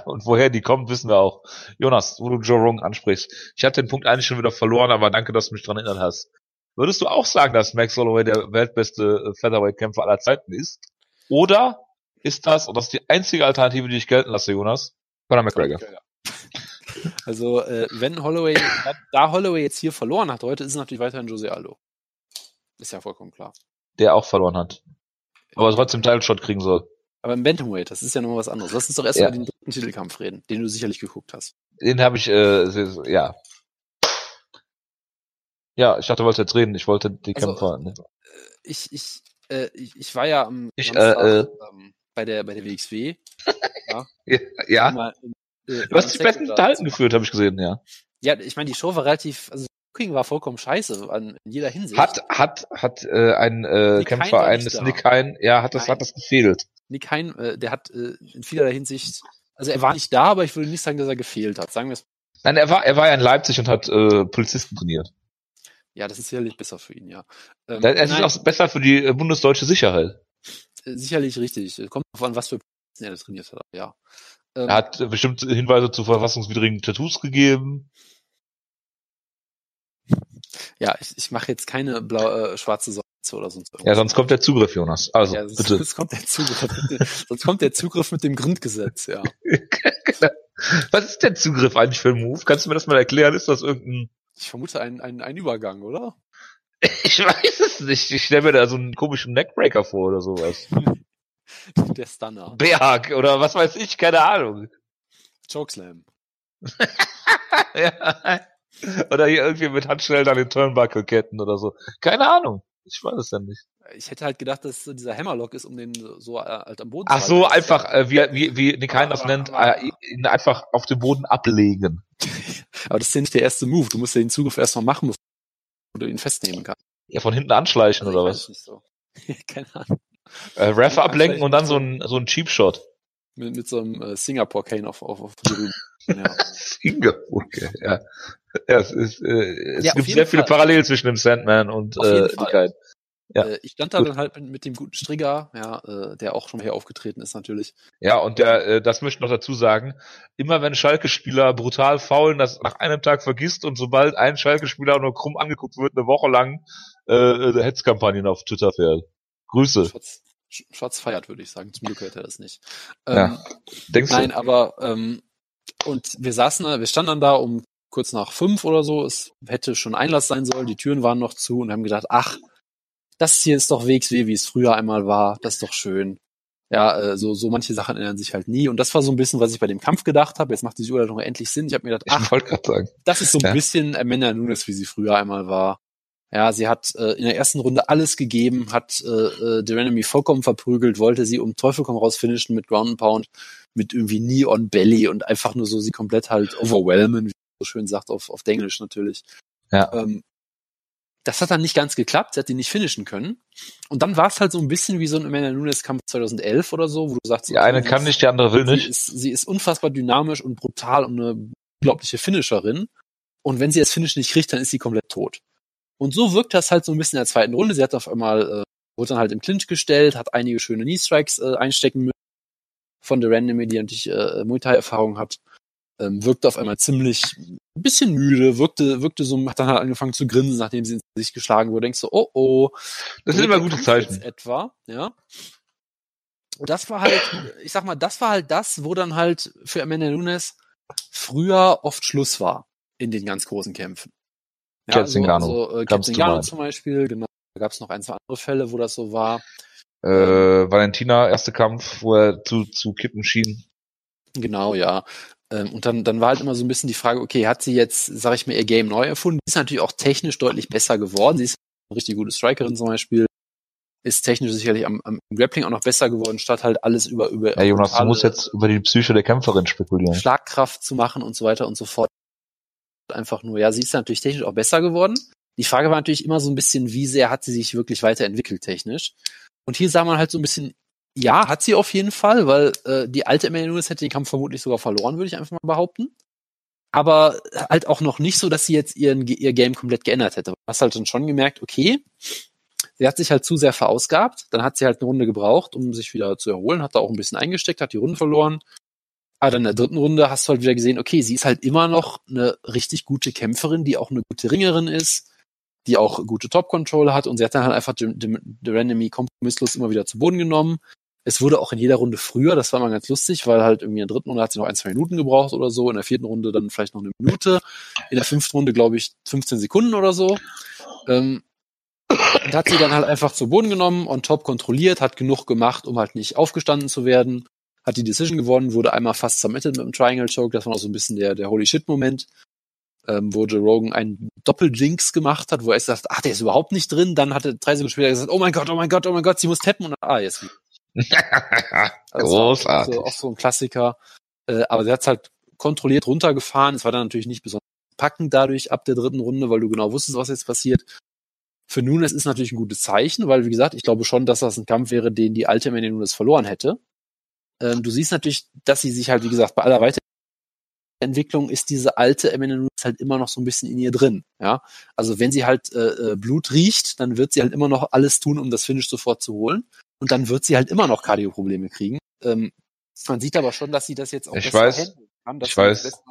und woher die kommt, wissen wir auch. Jonas, wo du Joe Rogan ansprichst. Ich hatte den Punkt eigentlich schon wieder verloren, aber danke, dass du mich dran erinnert hast. Würdest du auch sagen, dass Max Holloway der weltbeste Featherweight-Kämpfer aller Zeiten ist? Oder ist das, und das ist die einzige Alternative, die ich gelten lasse, Jonas, Conor McGregor? Also, äh, wenn Holloway, da, Holloway jetzt hier verloren hat heute, ist es natürlich weiterhin Jose Aldo. Ist ja vollkommen klar. Der auch verloren hat. Aber trotzdem Title-Shot kriegen soll. Aber im Bantamweight, das ist ja nochmal was anderes. Lass uns doch erst Ja. über den dritten Titelkampf reden, den du sicherlich geguckt hast. Den habe ich, äh, ja. Ja, ich dachte, du wolltest jetzt reden. Ich wollte die Also, Kämpfer. Ne? Ich, ich, äh, ich, ich war ja am Ich, Samstag, äh, ähm, bei der bei der WXW. Ja, ja. Mal, äh, Du hast dich bestens unterhalten geführt, habe ich gesehen, ja. Ja, ich meine, die Show war relativ, also Booking war vollkommen scheiße an, in jeder Hinsicht. Hat, hat, hat äh, ein äh, Nick Kämpfer eines. Nick Hein, ja, hat das, Nein. hat das gefehlt. Nick Hein, äh, der hat äh, in vielerlei Hinsicht, also er war nicht da, aber ich würde nicht sagen, dass er gefehlt hat. Sagen wir es, Nein, er war, er war ja in Leipzig und hat äh, Polizisten trainiert. ja, das ist sicherlich besser für ihn, ja. Ähm, Es ist auch besser für die äh, bundesdeutsche Sicherheit. Sicherlich richtig. Kommt drauf an, was für Positionen er trainiert hat, ja. Ähm, Er hat äh, bestimmt Hinweise zu verfassungswidrigen Tattoos gegeben. ja, ich, ich mache jetzt keine blau, äh, schwarze Sonne oder sonst irgendwas. Ja, sonst kommt der Zugriff, Jonas. Also, Ja, sonst, bitte. sonst kommt der Zugriff, mit dem, sonst kommt der Zugriff mit dem Grundgesetz, ja. Was ist der Zugriff eigentlich für ein Move? Kannst du mir das mal erklären? Ist das irgendein... Ich vermute ein, ein, ein Übergang, oder? Ich weiß es nicht. Ich stelle mir da so einen komischen Neckbreaker vor oder sowas. Der Stunner. Berg oder was weiß ich, keine Ahnung. Chokeslam. ja. Oder hier irgendwie mit Handschellen an den Turnbuckle-Ketten oder so. Keine Ahnung. Ich weiß es ja nicht. Ich hätte halt gedacht, dass so dieser Hammerlock ist, um den so äh, halt am Boden Ach zu so, halten. einfach, äh, wie, wie, wie Nick Hein das nennt, äh, ihn einfach auf den Boden ablegen. Aber das ist ja nicht der erste Move. Du musst ja den Zugriff erstmal machen, bevor du ihn festnehmen kannst. Ja, von hinten anschleichen Also oder was? so. Keine Ahnung. Äh, Ref ablenken und dann so ein, so ein Cheap Shot. Mit, mit so einem äh, Singapore Cane auf, auf, auf die Rüben. Ja. Singapur, okay, ja. Ja, es ist, äh, es Ja, gibt sehr viele Fall. Parallelen zwischen dem Sandman und Auf äh, Fall. Ja. Äh, ich stand da Gut. dann halt mit, mit dem guten Strigger, ja, äh, der auch schon hier aufgetreten ist natürlich. Ja, und der, äh, das möchte ich noch dazu sagen, immer wenn Schalke-Spieler brutal faulen, das nach einem Tag vergisst und sobald ein Schalke-Spieler nur krumm angeguckt wird, eine Woche lang äh, äh, Hetzkampagnen auf Twitter fährt. Grüße. Schwarz, Sch- Schwarz feiert, würde ich sagen. Zum Glück hört er das nicht. Ja. Ähm, Denkst Nein, du? aber ähm, und wir saßen wir standen dann da um kurz nach fünf oder so. Es hätte schon Einlass sein sollen, die Türen waren noch zu und haben gedacht, ach, das hier ist doch WXW, wie es früher einmal war. Das ist doch schön. Ja, äh, so, so manche Sachen ändern sich halt nie. Und das war so ein bisschen, was ich bei dem Kampf gedacht habe. Jetzt macht diese Überleitung endlich Sinn. Ich habe mir gedacht, ach, Ich das ist so ein Ja. bisschen Amanda Nunes, wie sie früher einmal war. Ja, sie hat äh, in der ersten Runde alles gegeben, hat äh, äh, der Enemy vollkommen verprügelt, wollte sie um Teufel komm raus finishen mit Ground and Pound, mit irgendwie Knee on Belly und einfach nur so sie komplett halt overwhelmen, wie man so schön sagt, auf, auf Englisch natürlich. Ja. Ähm, das hat dann nicht ganz geklappt, sie hat die nicht finishen können. Und dann war es halt so ein bisschen wie so ein Amanda Nunes Kampf 2011 oder so, wo du sagst, Die eine kann nicht, die andere will Sie nicht. ist, sie ist unfassbar dynamisch und brutal und eine unglaubliche Finisherin. Und wenn sie das Finish nicht kriegt, dann ist sie komplett tot. Und so wirkt das halt so ein bisschen in der zweiten Runde. Sie hat auf einmal, äh, wurde dann halt im Clinch gestellt, hat einige schöne Knee-Strikes äh, einstecken müssen von der Randomie, die natürlich äh, Muay Thai-Erfahrung hat. Ähm, wirkte auf einmal ziemlich ein bisschen müde, wirkte, wirkte so, hat dann halt angefangen zu grinsen, nachdem sie ins Gesicht geschlagen wurde. Denkst du, oh oh. Das sind immer gute Zeichen. Etwa, ja. Und das war halt, ich sag mal, das war halt das, wo dann halt für Amanda Nunes früher oft Schluss war in den ganz großen Kämpfen. Cat Zingano, also, äh, Cat ganz zu Zingano meinen. zum Beispiel, genau. Da gab es noch ein, zwei andere Fälle, wo das so war. Äh, Valentina, erste Kampf, wo er zu, zu kippen schien. Genau, ja. Ähm, und dann, dann war halt immer so ein bisschen die Frage, okay, hat sie jetzt, sag ich mal, ihr Game neu erfunden? Die ist natürlich auch technisch deutlich besser geworden. Sie ist eine richtig gute Strikerin zum Beispiel. Ist technisch sicherlich am, am Grappling auch noch besser geworden, statt halt alles über, über Ja, Jonas, du musst jetzt über die Psyche der Kämpferin spekulieren. Schlagkraft zu machen und so weiter und so fort. Einfach nur, ja, sie ist natürlich technisch auch besser geworden. Die Frage war natürlich immer so ein bisschen, wie sehr hat sie sich wirklich weiterentwickelt technisch? Und hier sah man halt so ein bisschen, ja, hat sie auf jeden Fall, weil äh, die alte Emily Nunes hätte den Kampf vermutlich sogar verloren, würde ich einfach mal behaupten. Aber halt auch noch nicht so, dass sie jetzt ihren, ihr Game komplett geändert hätte. Du hast halt dann schon gemerkt, okay, sie hat sich halt zu sehr verausgabt, dann hat sie halt eine Runde gebraucht, um sich wieder zu erholen, hat da auch ein bisschen eingesteckt, hat die Runde verloren. Aber dann in der dritten Runde hast du halt wieder gesehen, okay, sie ist halt immer noch eine richtig gute Kämpferin, die auch eine gute Ringerin ist, die auch gute Top-Control hat und sie hat dann halt einfach Enemy kompromisslos immer wieder zu Boden genommen. Es wurde auch in jeder Runde früher, das war mal ganz lustig, weil halt irgendwie in der dritten Runde hat sie noch ein, zwei Minuten gebraucht oder so, in der vierten Runde dann vielleicht noch eine Minute, in der fünften Runde glaube ich 15 Sekunden oder so. Ähm, und hat sie dann halt einfach zu Boden genommen, on top kontrolliert, hat genug gemacht, um halt nicht aufgestanden zu werden, hat die Decision gewonnen, wurde einmal fast submitted mit dem Triangle Choke, das war auch so ein bisschen der, der Holy Shit Moment, ähm, wo Joe Rogan einen Doppel-Jinx gemacht hat, wo er sagt, ah, der ist überhaupt nicht drin, dann hat er drei Sekunden später gesagt, oh mein Gott, oh mein Gott, oh mein Gott, sie muss tappen und ah, jetzt. Großartig. Also auch so ein Klassiker. Äh, aber sie hat's halt kontrolliert runtergefahren. Es war dann natürlich nicht besonders packend dadurch ab der dritten Runde, weil du genau wusstest, was jetzt passiert. Für Nunes ist natürlich ein gutes Zeichen, weil, wie gesagt, ich glaube schon, dass das ein Kampf wäre, den die alte Mandy Nunes verloren hätte. Ähm, du siehst natürlich, dass sie sich halt, wie gesagt, bei aller Weiterentwicklung ist diese alte Eminem Nunes halt immer noch so ein bisschen in ihr drin. Ja, also wenn sie halt äh, äh, Blut riecht, dann wird sie halt immer noch alles tun, um das Finish sofort zu holen. Und dann wird sie halt immer noch Kardioprobleme kriegen. Ähm, man sieht aber schon, dass sie das jetzt auch Ich besser weiß. kann, dass Ich weiß. besser,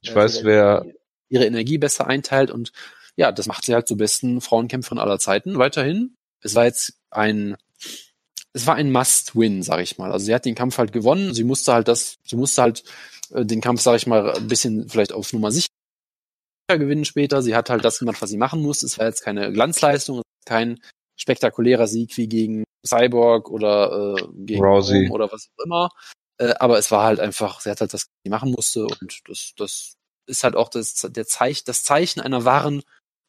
Ich äh, weiß, wer, ihre Energie besser einteilt und ja, das macht sie halt zur besten Frauenkämpferin aller Zeiten weiterhin. Es war jetzt ein es war ein Must-Win, sag ich mal. Also sie hat den Kampf halt gewonnen. Sie musste halt das, sie musste halt äh, den Kampf, sag ich mal, ein bisschen vielleicht auf Nummer sicher gewinnen später. Sie hat halt das gemacht, was sie machen muss. Es war jetzt keine Glanzleistung, kein spektakulärer Sieg wie gegen Cyborg oder äh, gegen Rousey. Oder was auch immer. Äh, aber es war halt einfach, sie hat halt das was sie machen musste und das, das ist halt auch das, der Zeich, das Zeichen einer wahren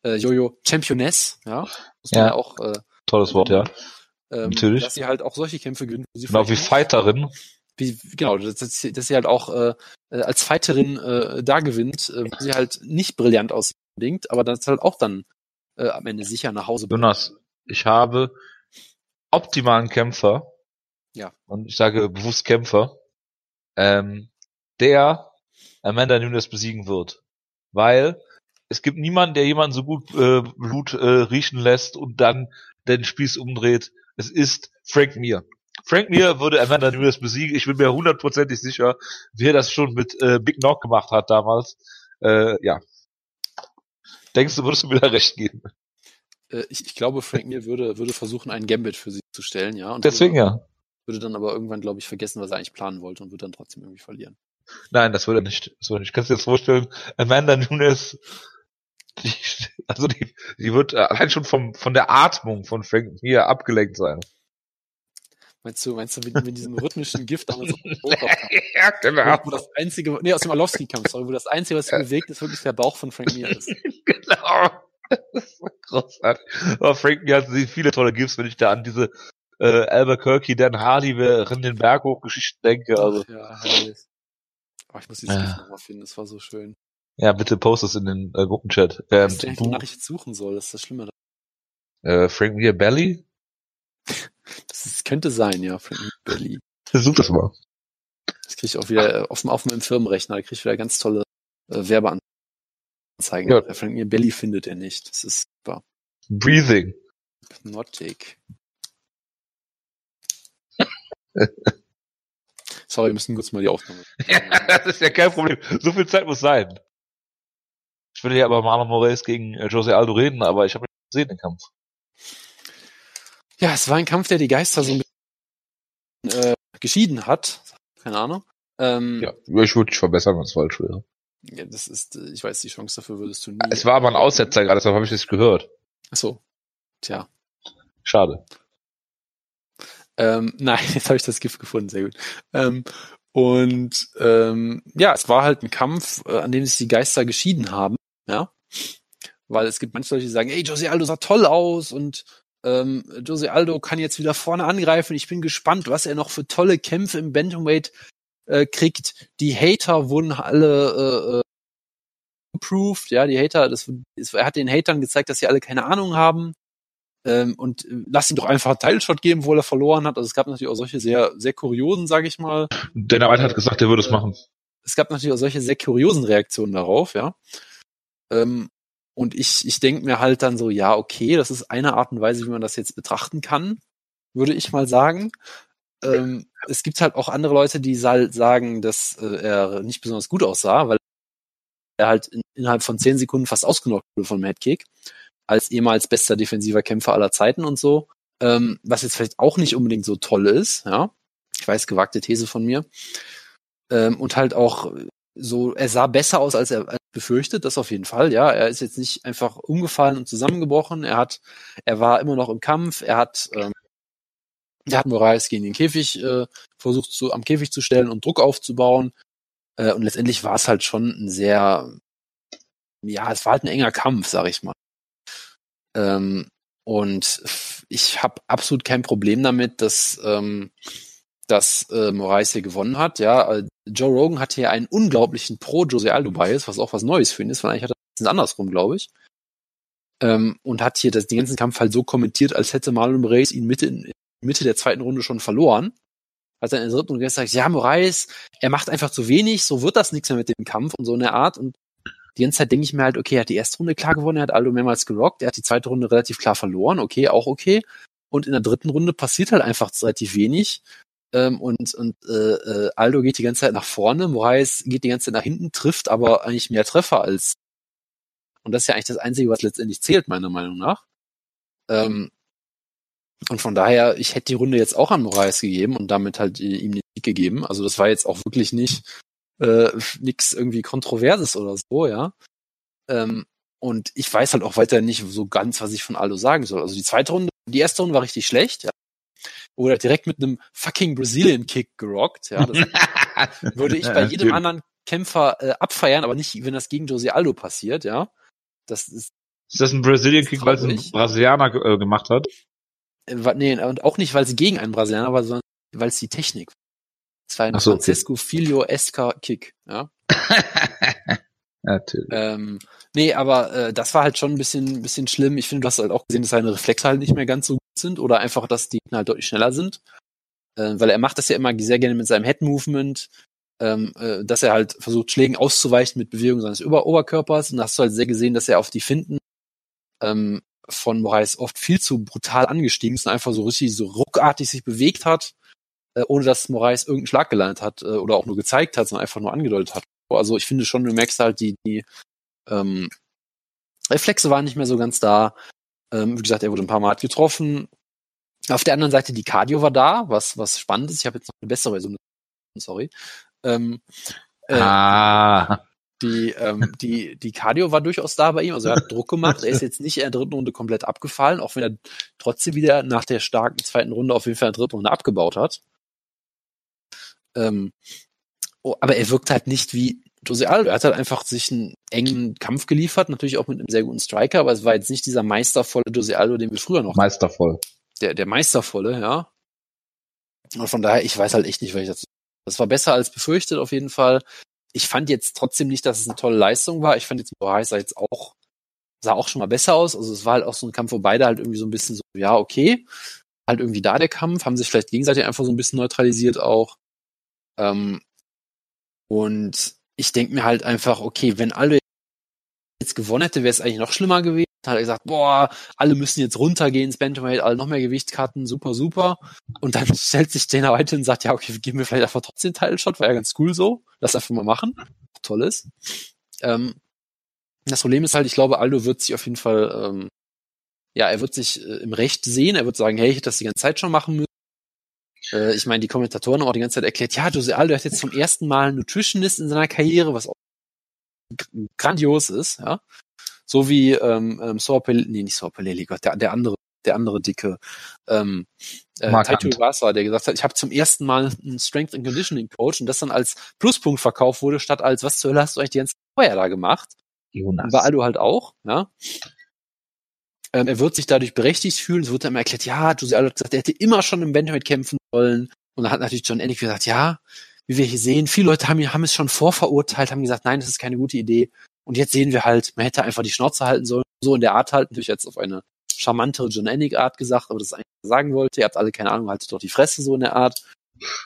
äh, Jojo Championess, ja. Muss man Ja. ja auch äh, Tolles Wort, ja. ähm, Natürlich. dass sie halt auch solche Kämpfe gewinnt. wo sie Genau, wie Fighterin. wie, genau, dass, dass, sie- halt auch äh, äh, als Fighterin äh, da gewinnt, äh, wo sie halt nicht brillant aussieht, aber das halt auch dann äh, am Ende sicher nach Hause. Jonas, ich habe optimalen Kämpfer. Ja. Und ich sage bewusst Kämpfer, ähm, der Amanda Nunes besiegen wird. Weil es gibt niemanden, der jemanden so gut äh, Blut äh, riechen lässt und dann den Spieß umdreht. Es ist Frank Mir. Frank Mir würde Amanda Nunes besiegen. Ich bin mir hundertprozentig sicher, wie er das schon mit äh, Big Knock gemacht hat damals. Äh, ja. Denkst du, würdest du mir da recht geben? Äh, ich, ich glaube, Frank Mir würde, würde versuchen, einen Gambit für sie zu stellen, ja. Und Deswegen würde, ja. würde dann aber irgendwann, glaube ich, vergessen, was er eigentlich planen wollte und würde dann trotzdem irgendwie verlieren. Nein, das würde er nicht. Er nicht. Kannst du dir jetzt vorstellen, Amanda Nunes, die, also die, die wird äh, allein schon vom, von der Atmung von Frank Mir abgelenkt sein. Meinst du, meinst du, mit, mit diesem rhythmischen Gift damals auf dem Bauch, ja, genau. wo das einzige, nee, aus dem Alowski-Kampf, sorry, wo das einzige, was sich bewegt, ist wirklich der Bauch von Frank Mir ist. genau. Das ist so großartig. Aber Frank Mir hat viele tolle Gifts, wenn ich da an diese äh, Albuquerque, Dan Hardy während den Berg hochgeschichten denke. Also, Ach, ja, herrlich. Oh, ich muss dieses Ja. Gift nochmal finden, das war so schön. ja, bitte post es in den äh, Gruppenchat. Ich weiß wonach ich jetzt suchen soll, das ist das Schlimme. äh, Frank Mir Belly? Das ist, könnte sein, ja, Frank Mir Belly. Such das mal. Das kriege ich auch wieder äh, auf, auf meinem Firmenrechner, da kriege ich wieder ganz tolle äh, Werbeanzeigen. Ja. Der Frank Mir Belly findet er nicht. Das ist super. Breathing. Hypnotic. Sorry, wir müssen kurz mal die Aufnahme. das ist ja kein Problem. So viel Zeit muss sein. Ich will ja aber Marlon Moraes gegen äh, Jose Aldo reden, aber ich habe nicht gesehen den Kampf. Ja, es war ein Kampf, der die Geister so ein bisschen äh, geschieden hat. Keine Ahnung. Ähm, Ja, ich würde dich verbessern, wenn es falsch wäre. Ja, das ist, äh, ich weiß, die Chance dafür würdest du nie. Es war aber ein Aussetzer gerade, deshalb habe ich das gehört. Ach so. Tja. Schade. Ähm, nein, jetzt habe ich das Gift gefunden, sehr gut. Ähm, und ähm, ja, es war halt ein Kampf, äh, an dem sich die Geister geschieden haben, ja. Weil es gibt manche Leute, die sagen, ey, Jose Aldo sah toll aus und ähm, Jose Aldo kann jetzt wieder vorne angreifen. Ich bin gespannt, was er noch für tolle Kämpfe im Bantamweight äh, kriegt. Die Hater wurden alle äh, äh, approved, ja, die Hater, das, das, er hat den Hatern gezeigt, dass sie alle keine Ahnung haben ähm, und äh, lass ihm doch einfach einen Teilshot geben, wo er verloren hat. Also es gab natürlich auch solche sehr, sehr kuriosen, sage ich mal. Dana White hat gesagt, er würde es machen. Es gab natürlich auch solche sehr kuriosen Reaktionen darauf, ja. Ähm, und ich, ich denke mir halt dann so, ja, okay, das ist eine Art und Weise, wie man das jetzt betrachten kann, würde ich mal sagen. Ähm, es gibt halt auch andere Leute, die sagen, dass äh, er nicht besonders gut aussah, weil er halt in, innerhalb von zehn Sekunden fast ausgenockt wurde von Mad Kick, als ehemals bester defensiver Kämpfer aller Zeiten und so. Ähm, was jetzt vielleicht auch nicht unbedingt so toll ist, ja. Ich weiß, gewagte These von mir. Ähm, und halt auch so, er sah besser aus, als er als befürchtet, das auf jeden Fall, ja. Er ist jetzt nicht einfach umgefallen und zusammengebrochen. Er hat, er war immer noch im Kampf, er hat, ähm, er hat Moraes gegen den Käfig äh, versucht, zu, am Käfig zu stellen und Druck aufzubauen. Äh, und letztendlich war es halt schon ein sehr, ja, es war halt ein enger Kampf, sag ich mal. Ähm, und ich habe absolut kein Problem damit, dass, ähm, dass äh, Moraes hier gewonnen hat. Ja, äh, Joe Rogan hat hier einen unglaublichen Pro-Jose Aldo-Bias, was auch was Neues für ihn ist, weil eigentlich hat er das andersrum, glaube ich. Ähm, und hat hier das, den ganzen Kampf halt so kommentiert, als hätte Marlon Moraes ihn Mitte, in, Mitte der zweiten Runde schon verloren. Hat dann in der dritten Runde gesagt, ja, Moraes, er macht einfach zu wenig, so wird das nichts mehr mit dem Kampf und so in der Art. Und die ganze Zeit denke ich mir halt, okay, er hat die erste Runde klar gewonnen, er hat Aldo mehrmals gerockt, er hat die zweite Runde relativ klar verloren, okay, auch okay. Und in der dritten Runde passiert halt einfach relativ wenig. Ähm, und und äh, äh, Aldo geht die ganze Zeit nach vorne, Moraes geht die ganze Zeit nach hinten, trifft aber eigentlich mehr Treffer als. Und das ist ja eigentlich das Einzige, was letztendlich zählt, meiner Meinung nach. Ähm, und von daher, ich hätte die Runde jetzt auch an Moraes gegeben und damit halt äh, ihm den Sieg gegeben. Also das war jetzt auch wirklich nicht äh, nichts irgendwie Kontroverses oder so, ja. Ähm, und ich weiß halt auch weiter nicht so ganz, was ich von Aldo sagen soll. Also die zweite Runde, die erste Runde war richtig schlecht, ja. Oder direkt mit einem fucking Brazilian Kick gerockt. Ja, das würde ich bei jedem anderen Kämpfer äh, abfeiern, aber nicht, wenn das gegen Jose Aldo passiert, ja. Das ist. Ist das ein Brazilian Kick, weil es ein Brasilianer äh, gemacht hat? Nee, und auch nicht, weil sie gegen einen Brasilianer war, sondern weil es die Technik. Es war ein so, Francisco okay. Filio Esca Kick, ja. Natürlich. Ähm, nee, aber äh, das war halt schon ein bisschen, bisschen schlimm. Ich finde, du hast halt auch gesehen, dass seine Reflexe halt nicht mehr ganz so gut sind oder einfach, dass die halt deutlich schneller sind. Äh, weil er macht das ja immer sehr gerne mit seinem Head-Movement, ähm, äh, dass er halt versucht, Schlägen auszuweichen mit Bewegung seines Ober Oberkörpers. Und da hast du halt sehr gesehen, dass er auf die Finden ähm, von Moraes oft viel zu brutal angestiegen ist und einfach so richtig so ruckartig sich bewegt hat, äh, ohne dass Moraes irgendeinen Schlag gelandet hat äh, oder auch nur gezeigt hat, sondern einfach nur angedeutet hat. Also ich finde schon, du merkst halt, die, die ähm, Reflexe waren nicht mehr so ganz da. Ähm, wie gesagt, er wurde ein paar Mal getroffen. Auf der anderen Seite, die Cardio war da, was, was spannend ist. Ich habe jetzt noch eine bessere Version. Sorry. Ähm, äh, ah. Die, ähm, die, die Cardio war durchaus da bei ihm. Also er hat Druck gemacht. Er ist jetzt nicht in der dritten Runde komplett abgefallen, auch wenn er trotzdem wieder nach der starken zweiten Runde auf jeden Fall in der dritten Runde abgebaut hat. Ähm, oh, aber er wirkt halt nicht wie Jose Aldo. Er hat halt einfach sich einen engen Kampf geliefert, natürlich auch mit einem sehr guten Striker, aber es war jetzt nicht dieser meistervolle Jose Aldo, den wir früher noch. Meistervoll. Der, der meistervolle, ja. Und von daher, ich weiß halt echt nicht, was ich dazu. Das war besser als befürchtet auf jeden Fall ich fand jetzt trotzdem nicht, dass es eine tolle Leistung war. Ich fand jetzt Moraes sah jetzt auch, sah auch schon mal besser aus. Also es war halt auch so ein Kampf, wo beide halt irgendwie so ein bisschen so, ja, okay. Halt irgendwie da der Kampf, haben sich vielleicht gegenseitig einfach so ein bisschen neutralisiert auch. Ähm, und ich denke mir halt einfach, okay, wenn alle jetzt gewonnen hätte, wäre es eigentlich noch schlimmer gewesen. Hat er gesagt, boah, alle müssen jetzt runtergehen ins Bantamweight, alle noch mehr Gewicht cutten, super, super. Und dann stellt sich Dana White und sagt, ja, okay, geben wir vielleicht einfach trotzdem den Title-Shot, war ja ganz cool so. Lass einfach mal machen. Toll ist. Ähm, das Problem ist halt, ich glaube, Aldo wird sich auf jeden Fall, ähm, ja, er wird sich äh, im Recht sehen, er wird sagen, hey, ich hätte das die ganze Zeit schon machen müssen. Äh, ich meine, die Kommentatoren haben auch die ganze Zeit erklärt, ja, Jose Aldo hat jetzt zum ersten Mal einen Nutritionist in seiner Karriere, was auch grandios ist, ja. So wie ähm, ähm, Sorpel, nee, nicht Sorpeleli, Gott, der, der andere, der andere dicke ähm, äh, Taito Iwasa, der gesagt hat, ich habe zum ersten Mal einen Strength and Conditioning Coach und das dann als Pluspunkt verkauft wurde, statt als, was zur Hölle hast du eigentlich die ganze vorher da gemacht? Jonas. War Aldo halt auch, ja. Ähm, er wird sich dadurch berechtigt fühlen. Es wird dann immer erklärt, ja, Jose Aldo hat gesagt, er hätte immer schon im Bantamweight kämpfen sollen. Und dann hat natürlich John Ennick gesagt, ja, wie wir hier sehen, viele Leute haben, haben es schon vorverurteilt, haben gesagt, nein, das ist keine gute Idee. Und jetzt sehen wir halt, man hätte einfach die Schnauze halten sollen, so in der Art halten, natürlich jetzt auf eine charmantere John Art gesagt, aber das eigentlich sagen wollte. Ihr habt alle keine Ahnung, haltet doch die Fresse so in der Art.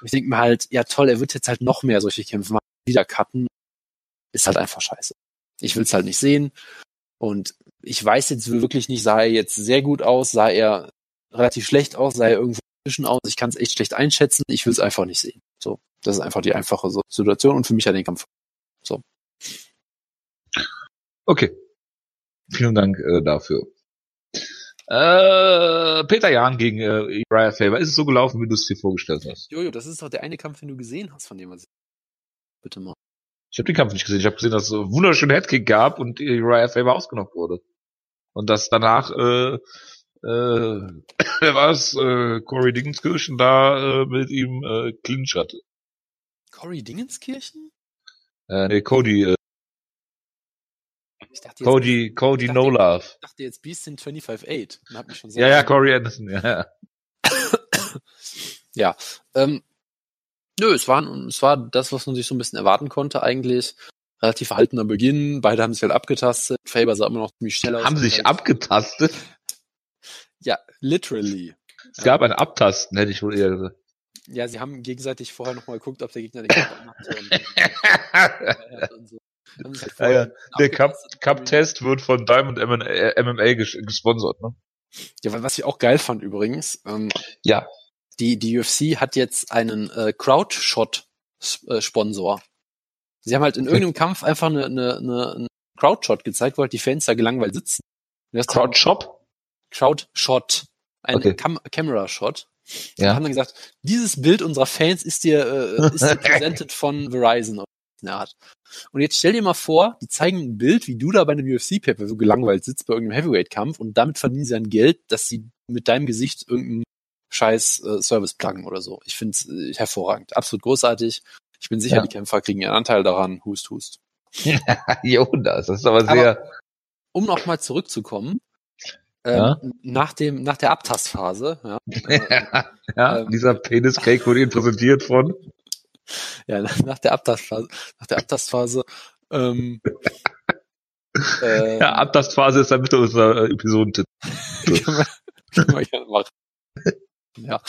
Ich denke mir halt, ja toll, er wird jetzt halt noch mehr solche Kämpfe machen, wieder cutten. Ist halt einfach scheiße. Ich will es halt nicht sehen. Und ich weiß jetzt wirklich nicht, sah er jetzt sehr gut aus, sah er relativ schlecht aus, sah er irgendwo zwischen aus. Ich kann es echt schlecht einschätzen. Ich will es einfach nicht sehen. So. Das ist einfach die einfache Situation und für mich hat den Kampf. So. Okay. Vielen Dank äh, dafür. Äh, Peter Jahn gegen äh, Uriah Faber. Ist es so gelaufen, wie du es dir vorgestellt hast? Jojo, das ist doch der eine Kampf, den du gesehen hast, von dem was. Bitte mal. Ich habe den Kampf nicht gesehen. Ich habe gesehen, dass es einen wunderschönen Headkick gab und Uriah Faber ausgenockt wurde. Und dass danach äh, äh, es, äh, Corey Dingenskirchen da äh, mit ihm äh, Clinch hatte. Cory Dingenskirchen? Äh, nee, Cody. Äh, Cody, jetzt, Cody dachte, No Love. Ich dachte jetzt Beast in 25-8. Ja, ja, Corey Anderson, ja. ja. ähm, nö, es war, es war das, was man sich so ein bisschen erwarten konnte eigentlich. Relativ verhaltener Beginn, beide haben sich halt abgetastet. Faber sah immer noch ziemlich schnell aus. Haben sich abgetastet? Ja, literally. Es gab ein Abtasten, hätte ich wohl eher gesagt. Ja, sie haben gegenseitig vorher nochmal geguckt, ob der Gegner den Kampf macht. Und, so. Ja, ja. Der Cup-Test Cup wird von Diamond MMA gesponsert, ne? Ja, was ich auch geil fand übrigens. Ähm, ja. Die, die UFC hat jetzt einen äh, Crowdshot-Sponsor. Äh, sie haben halt in irgendeinem Kampf einfach eine, eine, eine, Crowdshot gezeigt, wo halt die Fans da gelangweilt sitzen. Crowdshot? Crowdshot. Ein okay. Cam Camera Shot. Ja. Und haben dann gesagt, dieses Bild unserer Fans ist dir, äh, ist dir präsentiert von Verizon. Art. Und jetzt stell dir mal vor, die zeigen ein Bild, wie du da bei einem UFC-Paper so gelangweilt sitzt bei irgendeinem Heavyweight-Kampf und damit verdienen sie dann Geld, dass sie mit deinem Gesicht irgendein scheiß äh, Service pluggen oder so. Ich finde es äh, hervorragend, absolut großartig. Ich bin sicher, Ja. die Kämpfer kriegen ihren Anteil daran. Hust, hust. Jonas, das ist aber sehr. Um nochmal zurückzukommen, ähm, Ja. nach dem nach der Abtastphase, ja, ja, ähm, dieser Penis-Cake wurde Ihnen präsentiert von. Ja, nach der Abtastphase, nach der Abtastphase, ähm, äh, Ja, Abtastphase ist dann bitte unser äh, Episodentitel. kann man, kann man machen. Ja.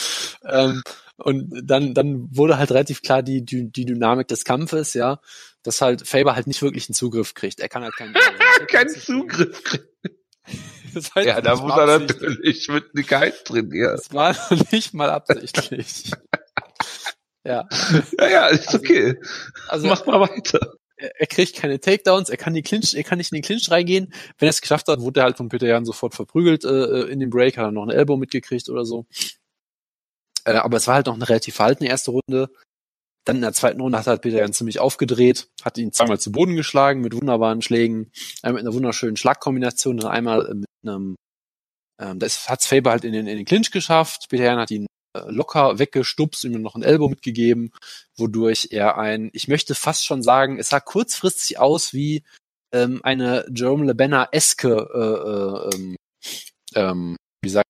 Ähm, und dann, dann wurde halt relativ klar die, die, die Dynamik des Kampfes, ja, dass halt Faber halt nicht wirklich einen Zugriff kriegt. Er kann halt keinen, Keinen Zugriff kriegen. Das heißt, Ja, da muss er natürlich mit Geist trainieren. Das war noch nicht mal absichtlich. Ja. Ja, ja, ist Also- okay. Also Mach mal weiter. er, er kriegt keine Takedowns, er kann die Clinch, er kann nicht in den Clinch reingehen. Wenn er es geschafft hat, wurde er halt von Peter Jan sofort verprügelt äh, in dem Break, hat er noch ein Elbow mitgekriegt oder so. Äh, aber es war halt noch eine relativ verhaltene erste Runde. Dann in der zweiten Runde hat halt Peter Jan ziemlich aufgedreht, hat ihn zweimal zu Boden geschlagen mit wunderbaren Schlägen, einmal mit einer wunderschönen Schlagkombination, dann einmal äh, mit einem, ähm, das hat's Faber halt in den, in den Clinch geschafft. Peter Jan hat ihn äh, locker weggestupst, ihm noch ein Elbow mitgegeben, wodurch er ein, ich möchte fast schon sagen, es sah kurzfristig aus wie ähm, eine Jerome LeBenner-eske, äh, äh, ähm, ähm, wie sagt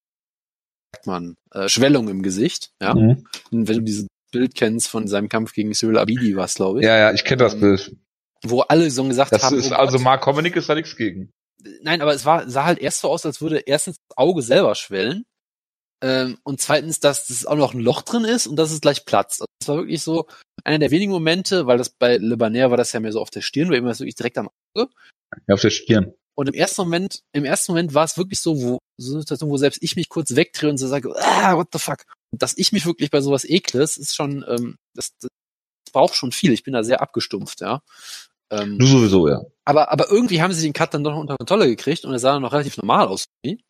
man, äh, Schwellung im Gesicht, ja. Mhm. Wenn du dieses Bild kennst von seinem Kampf gegen Cyril Abidi, was glaube ich, Ja, ja, ich kenne das Ähm, Bild. wo alle so gesagt Das haben, ist oh also. Mark Hominick ist da nichts gegen. nein, aber es war sah halt erst so aus, als würde erstens das Auge selber schwellen ähm, und zweitens, dass das auch noch ein Loch drin ist und dass es gleich platzt. Also es war wirklich so einer der wenigen Momente, weil das bei Le Banner war das ja mehr so auf der Stirn, weil immer das wirklich direkt am Ja, auf der Stirn. Und im ersten Moment, im ersten Moment war es wirklich so, wo, so eine Situation, wo selbst ich mich kurz wegdrehe und so sage, ah, what the fuck. Und dass ich mich wirklich bei sowas ekle, das ist schon, ähm, das, das braucht schon viel. Ich bin da sehr abgestumpft, ja. Ähm, Du sowieso, ja. aber, aber irgendwie haben sie den Cut dann doch noch unter Kontrolle gekriegt und er sah dann noch relativ normal aus. irgendwie.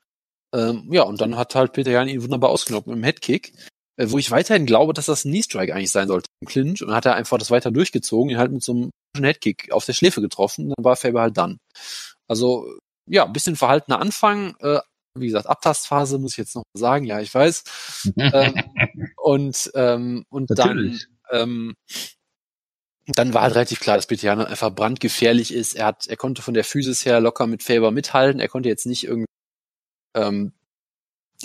Ähm, ja, und dann hat halt Peter Jan ihn wunderbar ausgenommen mit dem Headkick, äh, wo ich weiterhin glaube, dass das ein Knee-Strike eigentlich sein sollte im Clinch. Und dann hat er einfach das weiter durchgezogen, ihn halt mit so einem Headkick auf der Schläfe getroffen. Dann war Faber halt dann. Also, ja, ein bisschen verhaltener Anfang. Äh, wie gesagt, Abtastphase muss ich jetzt noch sagen. Ja, ich weiß. ähm, und ähm, und Natürlich. dann ähm, dann war halt relativ klar, dass Betiano einfach brandgefährlich ist. Er hat, er konnte von der Physis her locker mit Faber mithalten. Er konnte jetzt nicht irgendwie, ähm,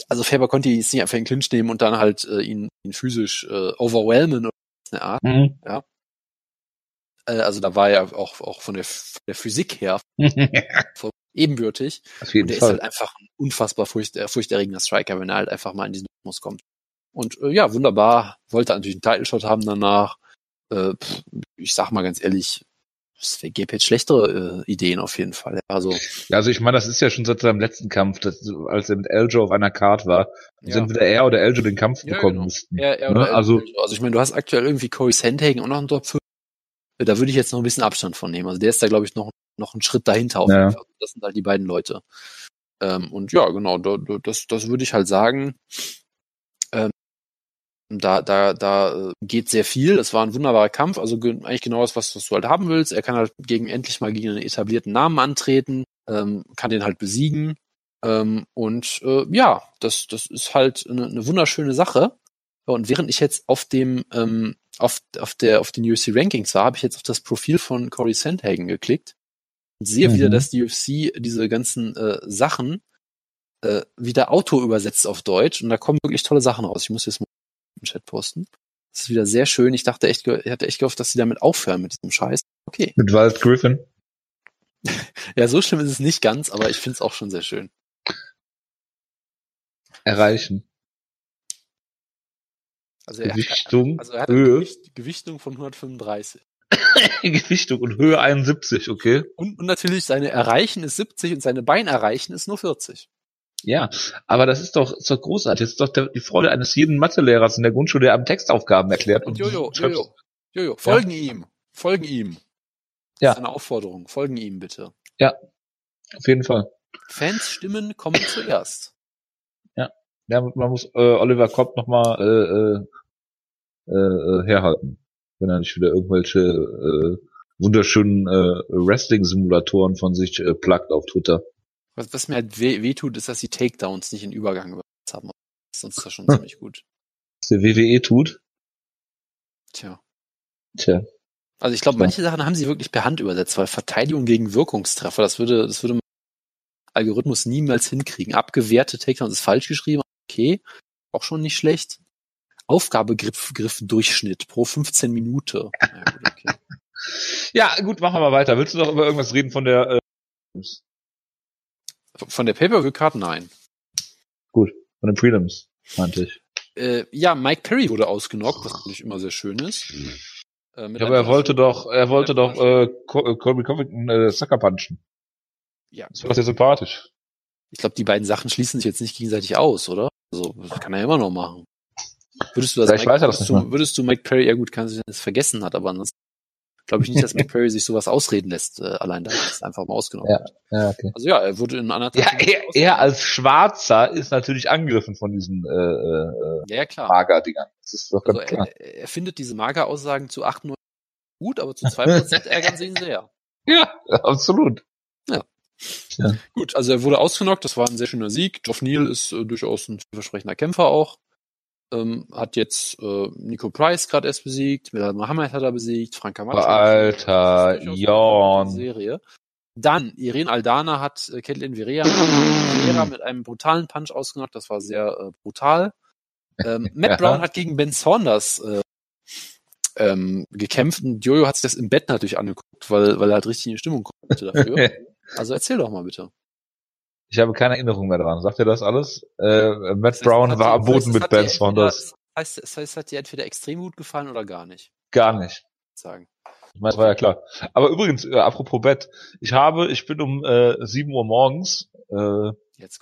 also Faber konnte ihn jetzt nicht einfach in den Clinch nehmen und dann halt äh, ihn, ihn physisch äh, overwhelmen oder eine Art. Mhm. Äh, also da war er auch auch von der, von der Physik her ebenbürtig. Auf Und jeden der ist Fall. halt einfach ein unfassbar furcht, äh, furchterregender Striker, wenn er halt einfach mal in diesen Rhythmus kommt. Und äh, ja, wunderbar. Wollte natürlich einen Title-Shot haben danach. Äh, ich sag mal ganz ehrlich, es gäbe jetzt schlechtere äh, Ideen auf jeden Fall. Also, Ja, also ich meine, das ist ja schon seit seinem letzten Kampf, dass, als er mit Eljo auf einer Card war, dass entweder er oder Eljo den Kampf Ja, bekommen genau. müssten. er, er Ne? oder Also- also ich meine, du hast aktuell irgendwie Corey Sandhagen und noch einen Top 5. Da würde ich jetzt noch ein bisschen Abstand von nehmen. Also der ist da, glaube ich, noch, noch einen Schritt dahinter auf Ja. jeden Fall. Das sind halt die beiden Leute. Ähm, und ja, genau, da, da, das, das würde ich halt sagen. Da, da, da äh, geht sehr viel. Es war ein wunderbarer Kampf, also ge eigentlich genau das, was, was du halt haben willst. Er kann halt gegen endlich mal gegen einen etablierten Namen antreten, ähm, kann den halt besiegen. Ähm, und äh, ja, das, das ist halt eine, eine wunderschöne Sache. Und während ich jetzt auf dem ähm, auf, auf der auf den UFC Rankings war, habe ich jetzt auf das Profil von Corey Sandhagen geklickt und sehe Mhm. wieder, dass die UFC diese ganzen äh, Sachen äh, wieder Auto übersetzt auf Deutsch und da kommen wirklich tolle Sachen raus. Ich muss jetzt mal Chat posten. Das ist wieder sehr schön. Ich dachte echt, ich hatte echt gehofft, dass sie damit aufhören mit diesem Scheiß. Okay. Mit Walt Griffin. Ja, so schlimm ist es nicht ganz, aber ich finde es auch schon sehr schön. Erreichen. Also er, Gewichtung, also er hat Höhe. Gewicht, Gewichtung von 135. Gewichtung und Höhe 71, okay? Und, und natürlich seine Erreichen ist 70 und seine Bein erreichen ist nur 40. Ja, aber das ist doch, ist doch großartig. Das ist doch der, die Freude eines jeden Mathelehrers in der Grundschule, der am Textaufgaben erklärt. Und Jojo, Jojo, Jojo, folgen ihm, folgen ihm. Ja. Das ist eine Aufforderung, folgen ihm bitte. Auf jeden Fall. Fans Stimmen kommen zuerst. Ja, man muss äh, Oliver Kopp nochmal äh, äh, äh, herhalten, wenn er nicht wieder irgendwelche äh, wunderschönen äh, Wrestling-Simulatoren von sich äh, plagt auf Twitter. Was, was mir halt weh, weh tut, ist, dass die Takedowns nicht in Übergang übersetzt haben. Sonst ist das schon hm. ziemlich gut. Was der WWE tut? Tja. Tja. Also ich glaube, manche Sachen haben sie wirklich per Hand übersetzt, weil Verteidigung gegen Wirkungstreffer, das würde, das würde man Algorithmus niemals hinkriegen. Abgewehrte Takedowns ist falsch geschrieben, okay, auch schon nicht schlecht. Aufgabegriff Griff Durchschnitt pro 15 Minuten. Ja gut, okay. ja, gut, machen wir mal weiter. Willst du noch über irgendwas reden von der äh, Von der Pay-Per-View-Card? Nein. Gut, von den Prelims, meinte ich. Äh, ja, Mike Perry wurde ausgenockt, was natürlich immer sehr schön ist. Äh, ja, aber er wollte doch, er wollte doch äh, Colby Covington äh, Sucker punchen. Ja. Das war sehr sympathisch. Ich glaube, die beiden Sachen schließen sich jetzt nicht gegenseitig aus, oder? Also, kann er immer noch machen. Würdest du das, Mike, weiß er das nicht du, würdest du Mike Perry, ja gut, kann sich das vergessen hat, aber ansonsten glaube ich nicht, dass Mike Perry sich sowas ausreden lässt, äh, allein da ist einfach mal ausgenommen. Ja, ja, okay. Also ja, er wurde in einer Ja, er, er als Schwarzer ist natürlich angegriffen von diesen äh, äh, ja, klar. Mager-Dingern. Das ist doch ganz also klar. Er, er findet diese Mager-Aussagen zu 98 gut, aber zu 2% ärgern sie ihn sehr. Ja, absolut. Ja. ja. Gut, also er wurde ausgenockt, das war ein sehr schöner Sieg. Geoff Neal ist äh, durchaus ein vielversprechender Kämpfer auch. Ähm, hat jetzt äh, Nico Price gerade erst besiegt, Bilal Mohammed hat er besiegt, Frank Camacho. Alter, Jon. Serie. Dann, Irene Aldana hat äh, Caitlin Vera mit einem brutalen Punch ausgenockt, das war sehr äh, brutal. Ähm, Matt. Brown hat gegen Ben Saunders äh, ähm, gekämpft und Jojo hat sich das im Bett natürlich angeguckt, weil, weil er halt richtig in die Stimmung kommt dafür. also erzähl doch mal bitte. Ich habe keine Erinnerung mehr dran. Sagt ihr das alles? Äh, Matt das heißt, Brown war am Boden mit Ben Saunders. Das heißt, das heißt, hat dir entweder extrem gut gefallen oder gar nicht? Gar nicht. Sagen. Ich meine, das war ja klar. Aber übrigens, äh, apropos Bett. Ich habe, ich bin um äh, 7 Uhr morgens äh,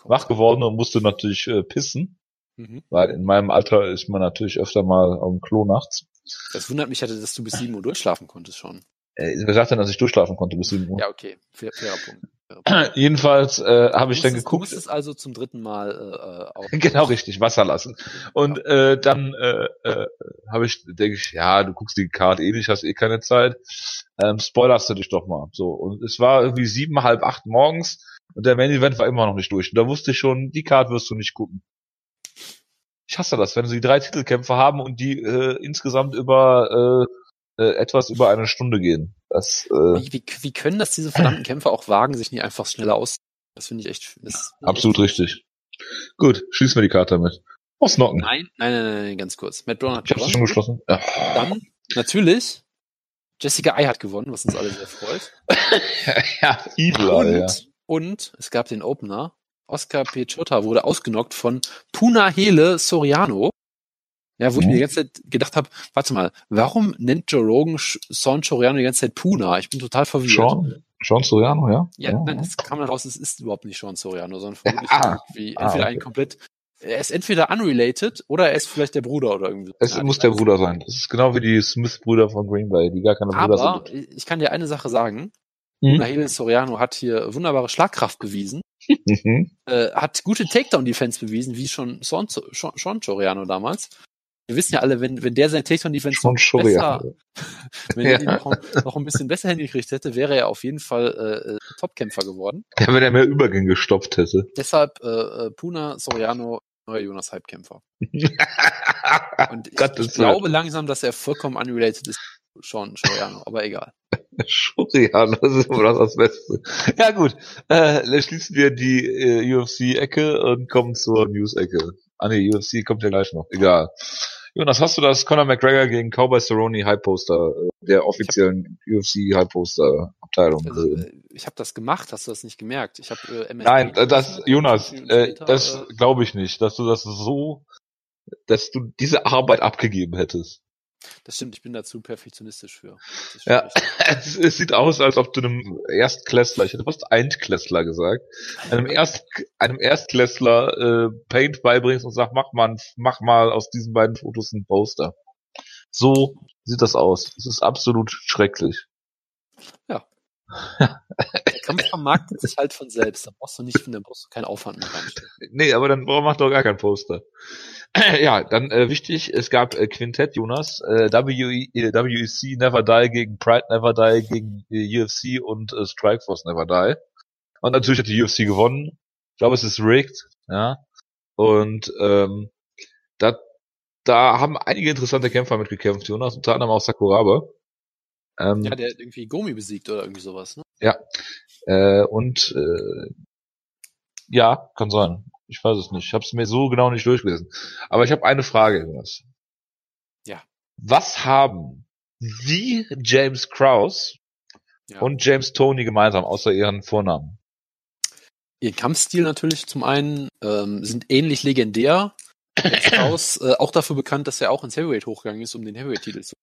wach geworden und musste natürlich äh, pissen. Mhm. Weil in meinem Alter ist man natürlich öfter mal dem Klo nachts. Das wundert mich, dass du bis 7 Uhr durchschlafen konntest schon. Äh, wer sagt denn, dass ich durchschlafen konnte bis 7 Uhr? Ja, okay. Fair, fairer Punkt. Jedenfalls äh, habe ich dann geguckt. Du musst es also zum dritten Mal äh, auch genau richtig Wasser lassen. Und ja. äh, dann äh, äh, habe ich denke ich ja du guckst die Karte eh nicht hast eh keine Zeit. Ähm, spoilerst du dich doch mal. So und es war irgendwie sieben halb acht morgens und der Main Event war immer noch nicht durch. Und da wusste ich schon die Karte wirst du nicht gucken. Ich hasse das wenn sie drei Titelkämpfe haben und die äh, insgesamt über äh, äh, etwas über eine Stunde gehen. Das, äh, wie, wie, wie können das diese verdammten Kämpfer auch wagen, sich nicht einfach schneller aus? Das finde ich echt. Das absolut echt richtig. Gut, schließen wir die Karte damit. Ausnocken. Nein, nein, nein, nein, ganz kurz. Matt Brown hat ich gewonnen. schon geschlossen. Ja. Dann, natürlich, Jessica Eye hat gewonnen, was uns alle sehr freut. ja, Evil und, Eye, ja. und es gab den Opener. Oscar Piechota wurde ausgenockt von Puna Hele Soriano. Ja, wo mhm. ich mir die ganze Zeit gedacht habe, warte mal, warum nennt Joe Rogan Sean Soriano die ganze Zeit Puna? Ich bin total verwirrt. Sean, Sean Soriano, ja? Ja, ja. nein, es kam dann raus, es ist überhaupt nicht Sean Soriano, sondern vermutlich ah, irgendwie ah, entweder okay. ein komplett er ist entweder unrelated oder er ist vielleicht der Bruder oder irgendwie. Es muss der Bruder sein. Das ist genau wie die Smith-Brüder von Green Bay, die gar keine Brüder Aber sind. ich kann dir eine Sache sagen. Mhm. Soriano hat hier wunderbare Schlagkraft bewiesen. Mhm. äh, hat gute Takedown-Defense bewiesen, wie schon Sean Soriano damals wir wissen ja alle, wenn, wenn der sein Takedown-Defense noch besser, wenn er ja. noch, noch, ein bisschen besser hingekriegt hätte, wäre er auf jeden Fall äh, Topkämpfer geworden. Ja, wenn er mehr Übergänge gestopft hätte. Deshalb äh, äh Puna Soriano, neuer Jonas Halbkämpfer. Und ich, ich glaube langsam, dass er vollkommen unrelated ist. Schon, Soriano, aber egal. Soriano, das ist immer das Beste. Ja gut, äh, schließen wir die äh, UFC-Ecke und kommen zur News-Ecke. Ah ne, UFC kommt ja gleich noch. Egal. Jonas, hast du das Conor McGregor gegen Cowboy Cerrone High Poster äh, der offiziellen hab, UFC High Poster Abteilung? Also, äh, ich habe das gemacht, hast du das nicht gemerkt? Ich habe äh, Nein, das Jonas, äh, das äh, glaube ich nicht, dass du das so dass du diese Arbeit abgegeben hättest. Das stimmt, ich bin dazu perfektionistisch für. Ja, es, es, sieht aus, als ob du einem Erstklässler, ich hätte fast Eintklässler gesagt, einem, Erst, einem Erstklässler äh, Paint beibringst und sagst, mach mal, mach mal aus diesen beiden Fotos ein Poster. So sieht das aus. Es ist absolut schrecklich. Ja. Der Kampf vermarktet sich halt von selbst. Da brauchst du nicht, da brauchst du keinen Aufwand mehr. Nee, aber dann macht doch gar kein Poster. ja, dann äh, wichtig, es gab äh, Quintett, Jonas, äh, WE, äh, WEC Never Die gegen Pride Never Die gegen äh, UFC und äh, Strikeforce Never Die. Und natürlich hat die UFC gewonnen. Ich glaube, es ist rigged, ja. Und ähm, da haben einige interessante Kämpfer mitgekämpft, Jonas, unter anderem auch Sakuraba. Ähm, ja, der hat irgendwie Gomi besiegt oder irgendwie sowas, ne? Ja. Äh, und äh, ja, kann sein. Ich weiß es nicht. Ich habe es mir so genau nicht durchgelesen. Aber ich habe eine Frage, Jonas. Ja. Was haben Sie, James Krause ja. und James Tony gemeinsam, außer ihren Vornamen? Ihr Kampfstil natürlich zum einen ähm, sind ähnlich legendär. Kraus äh, auch dafür bekannt, dass er auch ins Heavyweight hochgegangen ist, um den Heavyweight-Titel zu.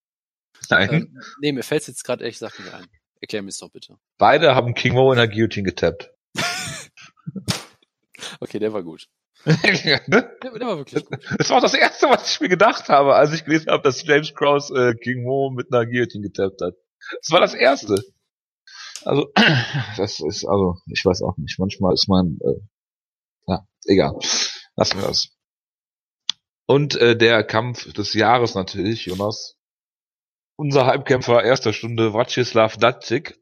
Nein. Ähm, nee, mir fällt jetzt gerade ehrlich gesagt nicht ein. Erklär mir es doch bitte. Beide haben King Mo in der Guillotine getappt. okay, der war gut. ja, ne? der, der, war wirklich gut. Das war das erste, was ich mir gedacht habe, als ich gelesen habe, dass James Krause äh, King Mo mit einer Guillotine getappt hat. Das war das erste. Also, das ist, also, ich weiß auch nicht. Manchmal ist mein, äh, ja, egal. Lassen wir das. Und äh, der Kampf des Jahres natürlich, Jonas. Unser Halbkämpfer erster Stunde, Vacislav Datsik.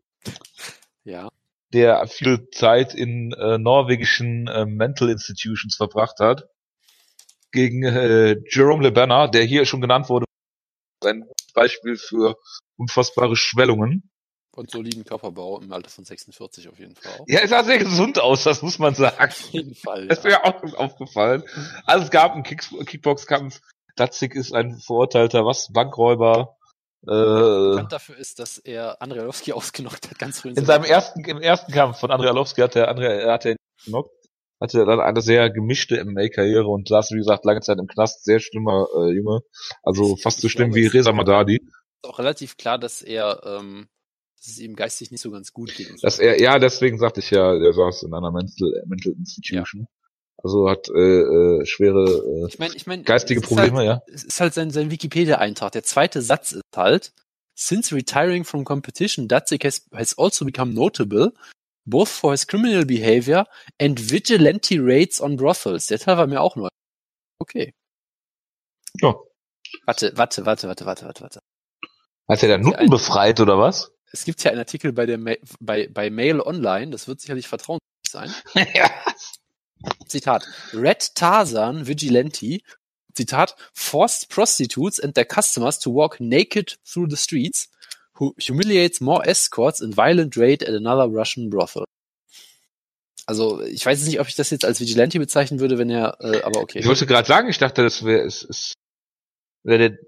Ja. Der viel Zeit in äh, norwegischen äh, Mental Institutions verbracht hat. Gegen äh, Jerome LeBanner, der hier schon genannt wurde. Ein Beispiel für unfassbare Schwellungen. Und soliden Körperbau im Alter von 46 auf jeden Fall. Auch. Ja, er sah sehr gesund aus, das muss man sagen. Auf jeden Fall. Das ist mir auch aufgefallen. Also es gab einen Kick Kickboxkampf. Datzig ist ein verurteilter, was? Bankräuber. Äh, dafür ist, dass er Andrei Arlovski ausgenockt hat, ganz früh. In, in seinem ersten, im ersten Kampf von Andrei Arlovski hat er, Andrei, hat er genockt. Hatte dann eine sehr gemischte MMA-Karriere und saß, wie gesagt, lange Zeit im Knast. Sehr schlimmer äh, Junge. Also fast so schlimm wie Reza Madadi. Ist auch relativ klar, dass er ähm, dass es ihm geistig nicht so ganz gut geht. Dass er, ja, deswegen sagte ich ja, er saß in einer Mental, Mental Institution. Ja. Also hat äh, äh, schwere äh, ich mein, ich mein, geistige Probleme, halt, ja. Es ist halt sein, sein Wikipedia-Eintrag. Der zweite Satz ist halt, Since retiring from competition, Datsik has, has also become notable, both for his criminal behavior and vigilante raids on brothels. Der Teil war mir auch neu. Okay. Ja. Warte, warte, warte, warte, warte, warte, warte. Hat er da Nutten befreit, oder was? es gibt ja einen Artikel bei der Ma bei, bei Mail Online, das wird sicherlich vertrauenswürdig sein. ja. Zitat. Red Tarzan Vigilante, Zitat, forced prostitutes and their customers to walk naked through the streets, who humiliates more escorts in violent raid at another Russian brothel. Also ich weiß nicht, ob ich das jetzt als Vigilante bezeichnen würde, wenn er, äh, aber okay. Ich wollte gerade sagen, ich dachte, das wäre es, es wäre der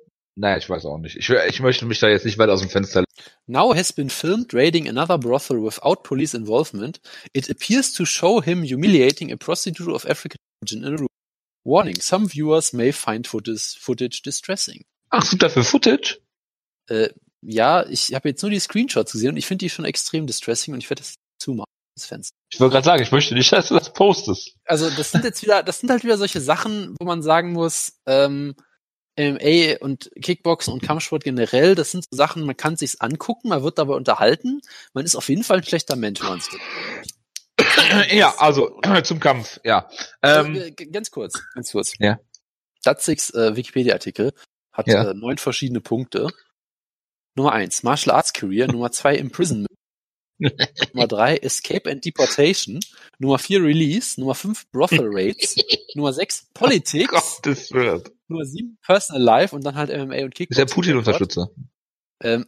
naja, ich weiß auch nicht. Ich, ich möchte mich da jetzt nicht weit aus dem Fenster. Now has been filmed raiding another brothel without police involvement. It appears to show him humiliating a prostitute of African origin in a room. Warning, some viewers may find footage, footage distressing. Ach, gibt dafür Footage? Äh, ja, ich habe jetzt nur die Screenshots gesehen und ich finde die schon extrem distressing und ich werde das zumachen, das Fenster. Ich wollte gerade sagen, ich möchte nicht, dass du das postest. Also das sind jetzt wieder, das sind halt wieder solche Sachen, wo man sagen muss, ähm, MMA und Kickboxen und Kampfsport generell, das sind so Sachen, man kann sich's angucken, man wird dabei unterhalten. Man ist auf jeden Fall ein schlechter Mensch, meinst du? ja, also zum Kampf, ja. Ähm, äh, ganz kurz, ganz kurz. Ja. Datzigs äh, Wikipedia-Artikel hat ja. äh, neun verschiedene Punkte. Nummer eins, Martial Arts Career. Nummer zwei, Imprisonment. Nummer drei, Escape and Deportation. Nummer vier, Release. Nummer fünf, Brothel Raids. Nummer sechs, Politics. Gottes Willen. Nummer sieben, Personal Life und dann halt MMA und Kickboxing. Ist der Putin-Unterstützer. Ähm,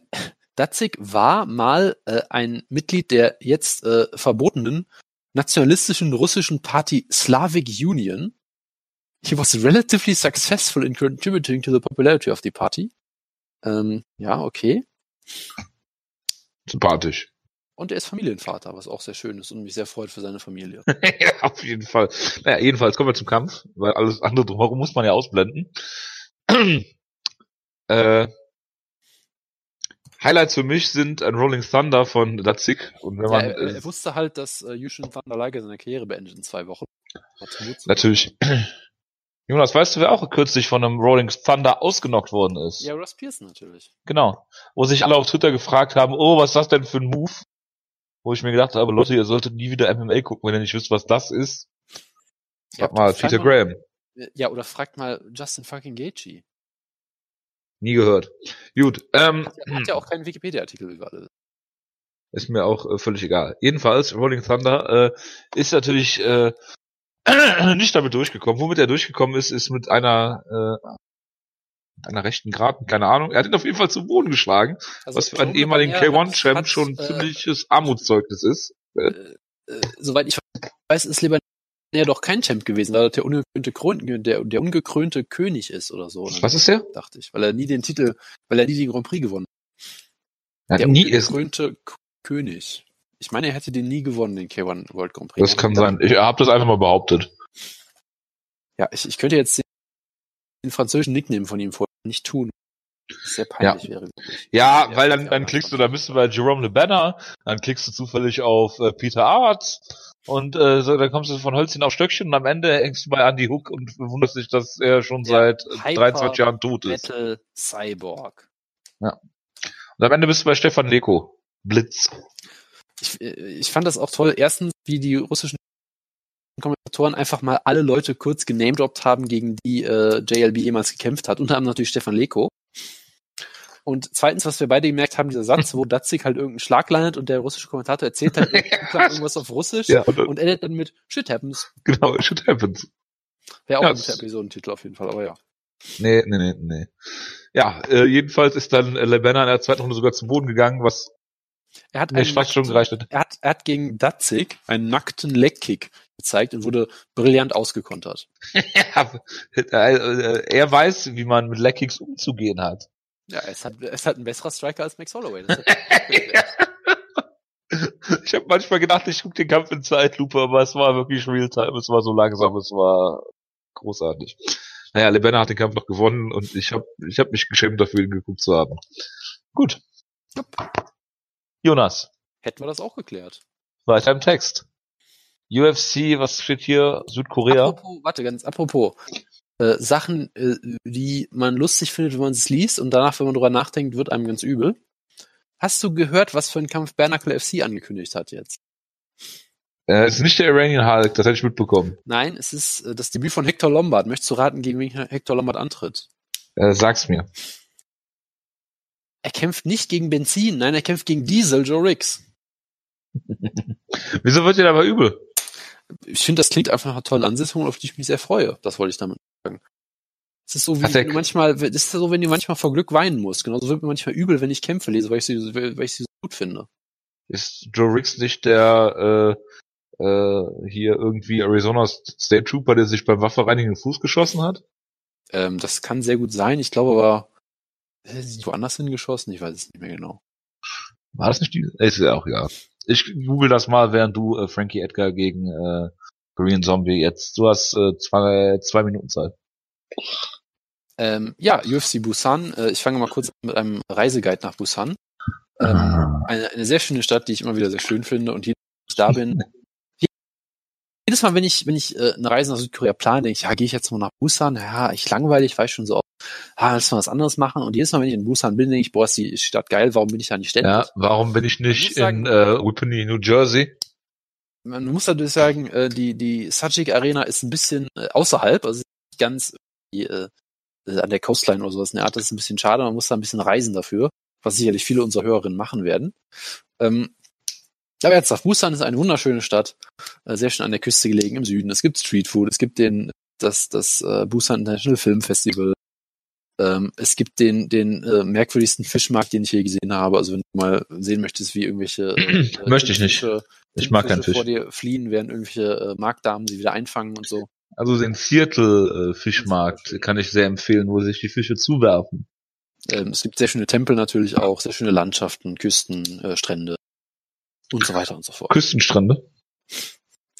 Datzig war mal äh, ein Mitglied der jetzt äh, verbotenen nationalistischen russischen Party Slavic Union. He was relatively successful in contributing to the popularity of the party. Ähm, ja, okay. Sympathisch. Und er ist Familienvater, was auch sehr schön ist und mich sehr freut für seine Familie. ja, auf jeden Fall. Naja, jedenfalls kommen wir zum Kampf, weil alles andere drumherum muss man ja ausblenden. äh, Highlights für mich sind ein Rolling Thunder von Datsik. Und wenn man, ja, er, er, wusste halt, dass äh, Yushin Thunder Liger seine Karriere beendet in zwei Wochen. Natürlich. Jonas, weißt du, wer auch kürzlich von einem Rolling Thunder ausgenockt worden ist? Ja, Ross Pearson natürlich. Genau. Wo sich alle auf Twitter gefragt haben, oh, was ist das denn für ein Move? Wo ich mir gedacht habe, Leute, ihr solltet nie wieder MMA gucken, wenn ihr nicht wisst, was das ist. Frag ja, mal Peter mal, Graham. Ja, oder fragt mal Justin fucking Gaethje. Nie gehört. Gut. Ähm, hat, hat ja auch keinen Wikipedia-Artikel über alles. Ist mir auch äh, völlig egal. Jedenfalls, Rolling Thunder äh, ist natürlich äh, nicht damit durchgekommen. Womit er durchgekommen ist, ist mit einer äh, einer rechten Grad, keine Ahnung. Er hat ihn auf jeden Fall zu Boden geschlagen, also was für einen ehemaligen K1-Champ schon ein äh, ziemliches Armutszeugnis ist. Äh, äh, soweit ich weiß, ist Lebanon ja doch kein Champ gewesen, weil er der ungekrönte, Krön der, der ungekrönte König ist oder so. Was ist der? Dachte ich, weil er nie den Titel, weil er nie den Grand Prix gewonnen hat. Der nie ungekrönte König. Ich meine, er hätte den nie gewonnen, den K1 World Grand Prix. Das kann sein. Ich habe das einfach mal behauptet. Ja, ich, ich könnte jetzt den französischen Nickname von ihm vorher nicht tun. Sehr peinlich ja. wäre. Ja, weil dann, dann klickst du, da bist du bei Jerome Le Banner, dann klickst du zufällig auf äh, Peter Arts und äh, so, dann kommst du von Hölzchen auf Stöckchen und am Ende hängst du bei Andy Hook und wunderst dich, dass er schon Der seit 23 Jahren tot ist. Metal Cyborg. Ja. Und am Ende bist du bei Stefan Leko. Blitz. Ich, äh, ich fand das auch toll. Erstens, wie die russischen Kommentatoren einfach mal alle Leute kurz genamedroppt haben, gegen die äh, JLB jemals gekämpft hat. Unter anderem natürlich Stefan Leko. Und zweitens, was wir beide gemerkt haben, dieser Satz, wo Datzig halt irgendeinen Schlag landet und der russische Kommentator erzählt halt irgendwas auf Russisch Ja, und, und, endet dann mit Shit happens. genau, shit happens. Wäre auch Ja, ein guter Episodentitel auf jeden Fall, aber ja. Nee, nee, nee, nee. Ja, äh, jedenfalls ist dann äh, Le Banner in der zweiten Runde sogar zum Boden gegangen, was Er hat, einen fast schon gereicht hat. er hat, er hat gegen Datzig einen nackten Legkick gezeigt und wurde brillant ausgekontert. ja, äh, er weiß, wie man mit Leckkicks umzugehen hat. Ja, ist halt, er ist halt ein besserer Striker als Max Holloway. Hat- Ich habe manchmal gedacht, ich gucke den Kampf in Zeitlupe, aber es war wirklich Realtime, es war so langsam, es war großartig. Naja, Lebena hat den Kampf noch gewonnen und ich habe ich hab mich geschämt dafür, ihn geguckt zu haben. Gut. Jonas, Hätten wir das auch geklärt. weiter im Text. UFC, was steht hier? Südkorea? Apropos, warte, ganz apropos. Äh, Sachen, äh, die man lustig findet, wenn man es liest und danach, wenn man drüber nachdenkt, wird einem ganz übel. Hast du gehört, was für einen Kampf Bernacle FC angekündigt hat jetzt? Äh, es ist nicht der Iranian Hulk, das hätte ich mitbekommen. Nein, es ist äh, das Debüt von Hector Lombard. Möchtest du raten, gegen wen Hector Lombard antritt? Äh, sag's mir. Er kämpft nicht gegen Benzin, nein, er kämpft gegen Diesel Joe Riggs. Wieso wird dir dabei übel? Ich finde, das klingt einfach nach einer tollen Ansetzung, auf die ich mich sehr freue. Das wollte ich damit sagen. Es ist so, wie wenn du manchmal, es ist so, wenn du manchmal vor Glück weinen musst. Genauso wird mir manchmal übel, wenn ich Kämpfe lese, weil ich sie, weil ich sie so gut finde. Ist Joe Riggs nicht der äh, äh, hier irgendwie Arizona State Trooper, der sich beim Waffenreinigen den Fuß geschossen hat? Ähm, das kann sehr gut sein. Ich glaube aber, sie sind woanders hingeschossen? Ich weiß es nicht mehr genau. War das nicht die? Ist ja auch egal. Ich google das mal, während du äh, Frankie Edgar gegen äh, Korean Zombie jetzt. Du hast äh, zwei, zwei Minuten Zeit. Ähm, ja, UFC Busan. Äh, ich fange mal kurz mit einem Reiseguide nach Busan. Ähm, eine, eine sehr schöne Stadt, die ich immer wieder sehr schön finde. Und wenn ich da bin, jedes Mal, wenn ich, wenn ich äh, eine Reise nach Südkorea plane, denke ich, ja, gehe ich jetzt mal nach Busan? Ja, ich langweilig, weiß schon so oft, ah, lass mal was anderes machen. Und jedes Mal, wenn ich in Busan bin, denke ich, boah, ist die Stadt geil, warum bin ich da nicht ständig? Ja, warum bin ich Ich nicht muss sagen- in äh, Whippany, New Jersey? man muss natürlich sagen, äh, die, die Sajik Arena ist ein bisschen äh, außerhalb, also nicht ganz die, äh, äh, an der Coastline oder sowas in der Art, das ist ein bisschen schade, man muss da ein bisschen reisen dafür, was sicherlich viele unserer Hörerinnen machen werden. Ähm, aber ernsthaft, Busan ist eine wunderschöne Stadt, äh, sehr schön an der Küste gelegen im Süden. Es gibt Streetfood, es gibt den, das, das äh, Busan International Film Festival, ähm, es gibt den, den äh, merkwürdigsten Fischmarkt, den ich je gesehen habe. Also wenn du mal sehen möchtest, wie irgendwelche äh, Möchte ich nicht. Fische- Ich mag keinen Fische Fisch. vor dir fliehen, während irgendwelche äh, Marktdamen sie wieder einfangen und so. Also den Seattle äh, Fischmarkt kann ich sehr empfehlen, wo sich die Fische zuwerfen. Ähm, es gibt sehr schöne Tempel natürlich auch, sehr schöne Landschaften, Küsten, äh, Strände und so weiter und so fort. Küstenstrände.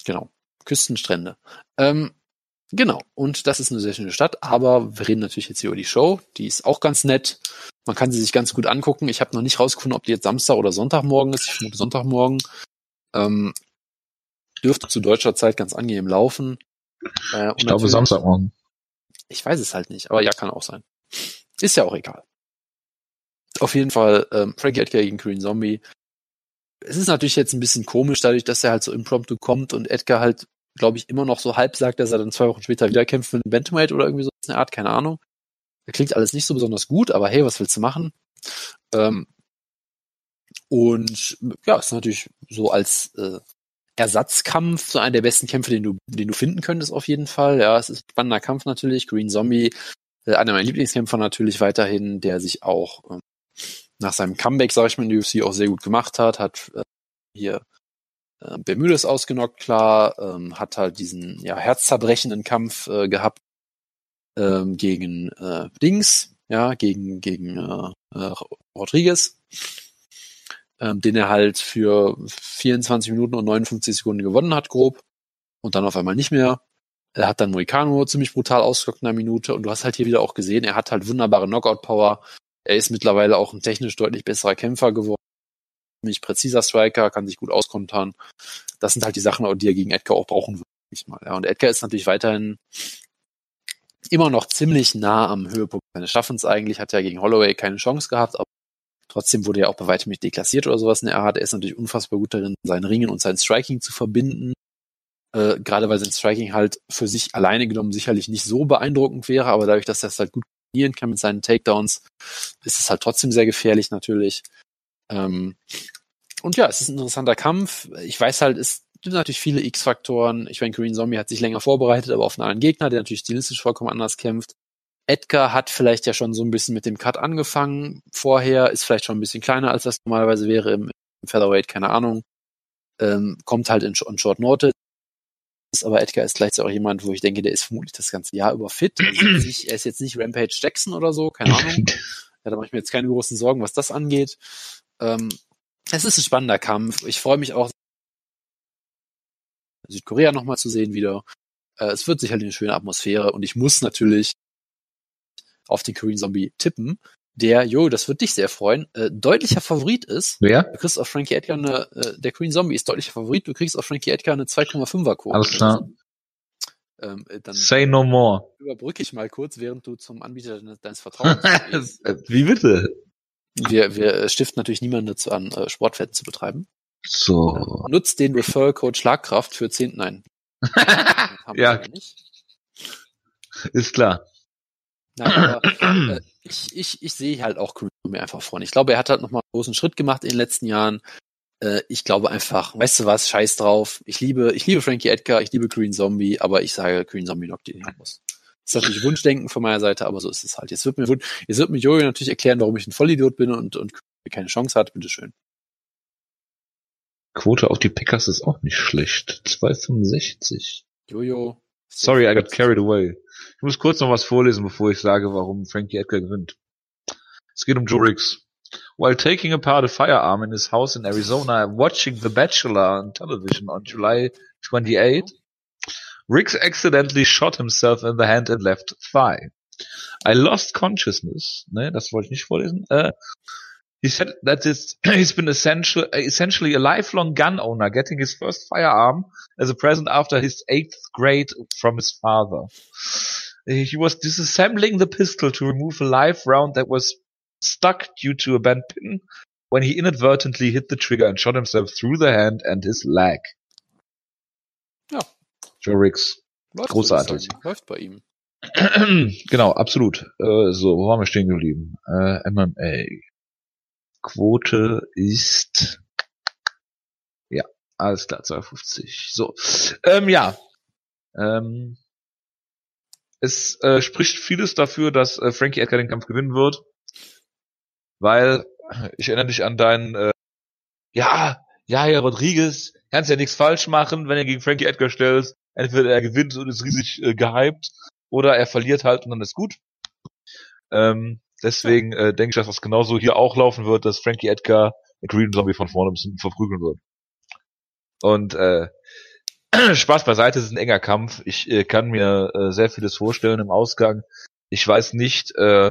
Genau. Küstenstrände. Ähm, genau. Und das ist eine sehr schöne Stadt, aber wir reden natürlich jetzt hier über die Show. Die ist auch ganz nett. Man kann sie sich ganz gut angucken. Ich habe noch nicht rausgefunden, ob die jetzt Samstag oder Sonntagmorgen ist. Ich vermute Sonntagmorgen. Ähm, dürfte zu deutscher Zeit ganz angenehm laufen. Äh, Ich glaube Samstagmorgen. Ich weiß es halt nicht, aber ja, kann auch sein. Ist ja auch egal. Auf jeden Fall, ähm, Frankie Edgar gegen Green Zombie. Es ist natürlich jetzt ein bisschen komisch, dadurch, dass er halt so impromptu kommt und Edgar halt, glaube ich, immer noch so halb sagt, dass er dann zwei Wochen später wieder kämpft für einen Bantamweight oder irgendwie so eine Art, keine Ahnung. Klingt alles nicht so besonders gut, aber hey, was willst du machen? Ähm, und ja, ist natürlich so als äh, Ersatzkampf so einer der besten Kämpfe, den du, den du finden könntest auf jeden Fall. Ja, es ist ein spannender Kampf natürlich. Green Zombie Äh, einer meiner Lieblingskämpfer natürlich weiterhin, der sich auch ähm, nach seinem Comeback, sag ich mal, in der UFC auch sehr gut gemacht hat, hat äh, hier äh, Bermudes ausgenockt, klar, ähm, hat halt diesen ja, herzzerbrechenden Kampf äh, gehabt ähm, gegen äh, Dings, ja, gegen, gegen äh, äh, Rodriguez, ähm, den er halt für 24 Minuten und 59 Sekunden gewonnen hat, grob, und dann auf einmal nicht mehr. Er hat dann Moicano ziemlich brutal ausgelockt in einer Minute und du hast halt hier wieder auch gesehen, er hat halt wunderbare Knockout-Power. Er ist mittlerweile auch ein technisch deutlich besserer Kämpfer geworden. Ziemlich präziser Striker, kann sich gut auskontern. Das sind halt die Sachen, die er gegen Edgar auch brauchen würde. Mal. Ja, und Edgar ist natürlich weiterhin immer noch ziemlich nah am Höhepunkt seines Schaffens eigentlich, hat ja gegen Holloway keine Chance gehabt, aber trotzdem wurde er auch bei weitem nicht deklassiert oder sowas in der Art. Er ist natürlich unfassbar gut darin, sein Ringen und sein Striking zu verbinden. Äh, gerade weil sein Striking halt für sich alleine genommen sicherlich nicht so beeindruckend wäre, aber dadurch, dass er es halt gut kombinieren kann mit seinen Takedowns, ist es halt trotzdem sehr gefährlich natürlich. Ähm, und ja, es ist ein interessanter Kampf. Ich weiß halt, es gibt natürlich viele X-Faktoren. Ich meine, Green Zombie hat sich länger vorbereitet, aber auf einen anderen Gegner, der natürlich stilistisch vollkommen anders kämpft. Edgar hat vielleicht ja schon so ein bisschen mit dem Cut angefangen vorher, ist vielleicht schon ein bisschen kleiner, als das normalerweise wäre im, im Featherweight, keine Ahnung. Ähm, kommt halt in, in Short Notice. Aber Edgar ist gleichzeitig auch jemand, wo ich denke, der ist vermutlich das ganze Jahr über fit. Also nicht, er ist jetzt nicht Rampage Jackson oder so, keine Ahnung. Ja, da mache ich mir jetzt keine großen Sorgen, was das angeht. Ähm, es ist ein spannender Kampf. Ich freue mich auch, Südkorea nochmal zu sehen wieder. Äh, es wird sicherlich eine schöne Atmosphäre und ich muss natürlich auf den Korean Zombie tippen, der, jo, das wird dich sehr freuen, äh, deutlicher Favorit ist. Wer? Du kriegst auf Frankie Edgar eine, äh, der Korean Zombie ist deutlicher Favorit, du kriegst auf Frankie Edgar eine 2,5er Quote. Alles klar. Ähm, äh, dann Say no more. überbrücke ich mal kurz, während du zum Anbieter deines, deines Vertrauens gehst. Wie bitte? Wir, wir stiften natürlich niemanden dazu an, äh, Sportwetten zu betreiben. So. Nutzt den Referral-Code Schlagkraft für 10, nein. Ja, ist klar. Nein, aber äh, ich, ich, ich sehe halt auch Korean mir einfach vorne. Ich glaube, er hat halt nochmal einen großen Schritt gemacht in den letzten Jahren. Äh, ich glaube einfach, weißt du was, scheiß drauf. Ich liebe, ich liebe Frankie Edgar, ich liebe Korean Zombie, aber ich sage, Korean Zombie knockt ihn muss. Das ist natürlich Wunschdenken von meiner Seite, aber so ist es halt. Jetzt wird mir, jetzt wird mir Jojo natürlich erklären, warum ich ein Vollidiot bin und, und keine Chance hat. Bitteschön. Quote auf die Pickers ist auch nicht schlecht. 2,65. Jojo. Sorry, I got carried away. Ich muss kurz noch was vorlesen, bevor ich sage, warum Frankie Edgar gewinnt. Es geht um Joe Riggs. While taking apart a firearm in his house in Arizona watching The Bachelor on television on July 28, Riggs accidentally shot himself in the hand and left thigh. I lost consciousness. Ne, das wollte ich nicht vorlesen. Uh, he said that it's, he's been essential, essentially a lifelong gun owner, getting his first firearm as a present after his eighth grade from his father. He was disassembling the pistol to remove a live round that was stuck due to a bent pin when he inadvertently hit the trigger and shot himself through the hand and his leg. Ja. Joe Riggs. Läuft, Großartig. Läuft bei ihm. genau, absolut. Äh, so, wo waren wir stehen geblieben? Äh, MMA. Quote ist ja, alles klar, 250. So, ähm, ja. Ähm, es äh, spricht vieles dafür, dass äh, Frankie Edgar den Kampf gewinnen wird, weil ich erinnere dich an deinen äh, ja, ja, Herr Rodriguez, kannst ja nichts falsch machen, wenn er gegen Frankie Edgar stellst. Entweder er gewinnt und ist riesig äh, gehypt, oder er verliert halt und dann ist gut. Ähm, deswegen äh, denke ich, dass das genauso hier auch laufen wird, dass Frankie Edgar Green Zombie von vorne ein bisschen verprügeln wird. Und äh, Spaß beiseite, es ist ein enger Kampf. Ich äh, kann mir äh, sehr vieles vorstellen im Ausgang. Ich weiß nicht, äh,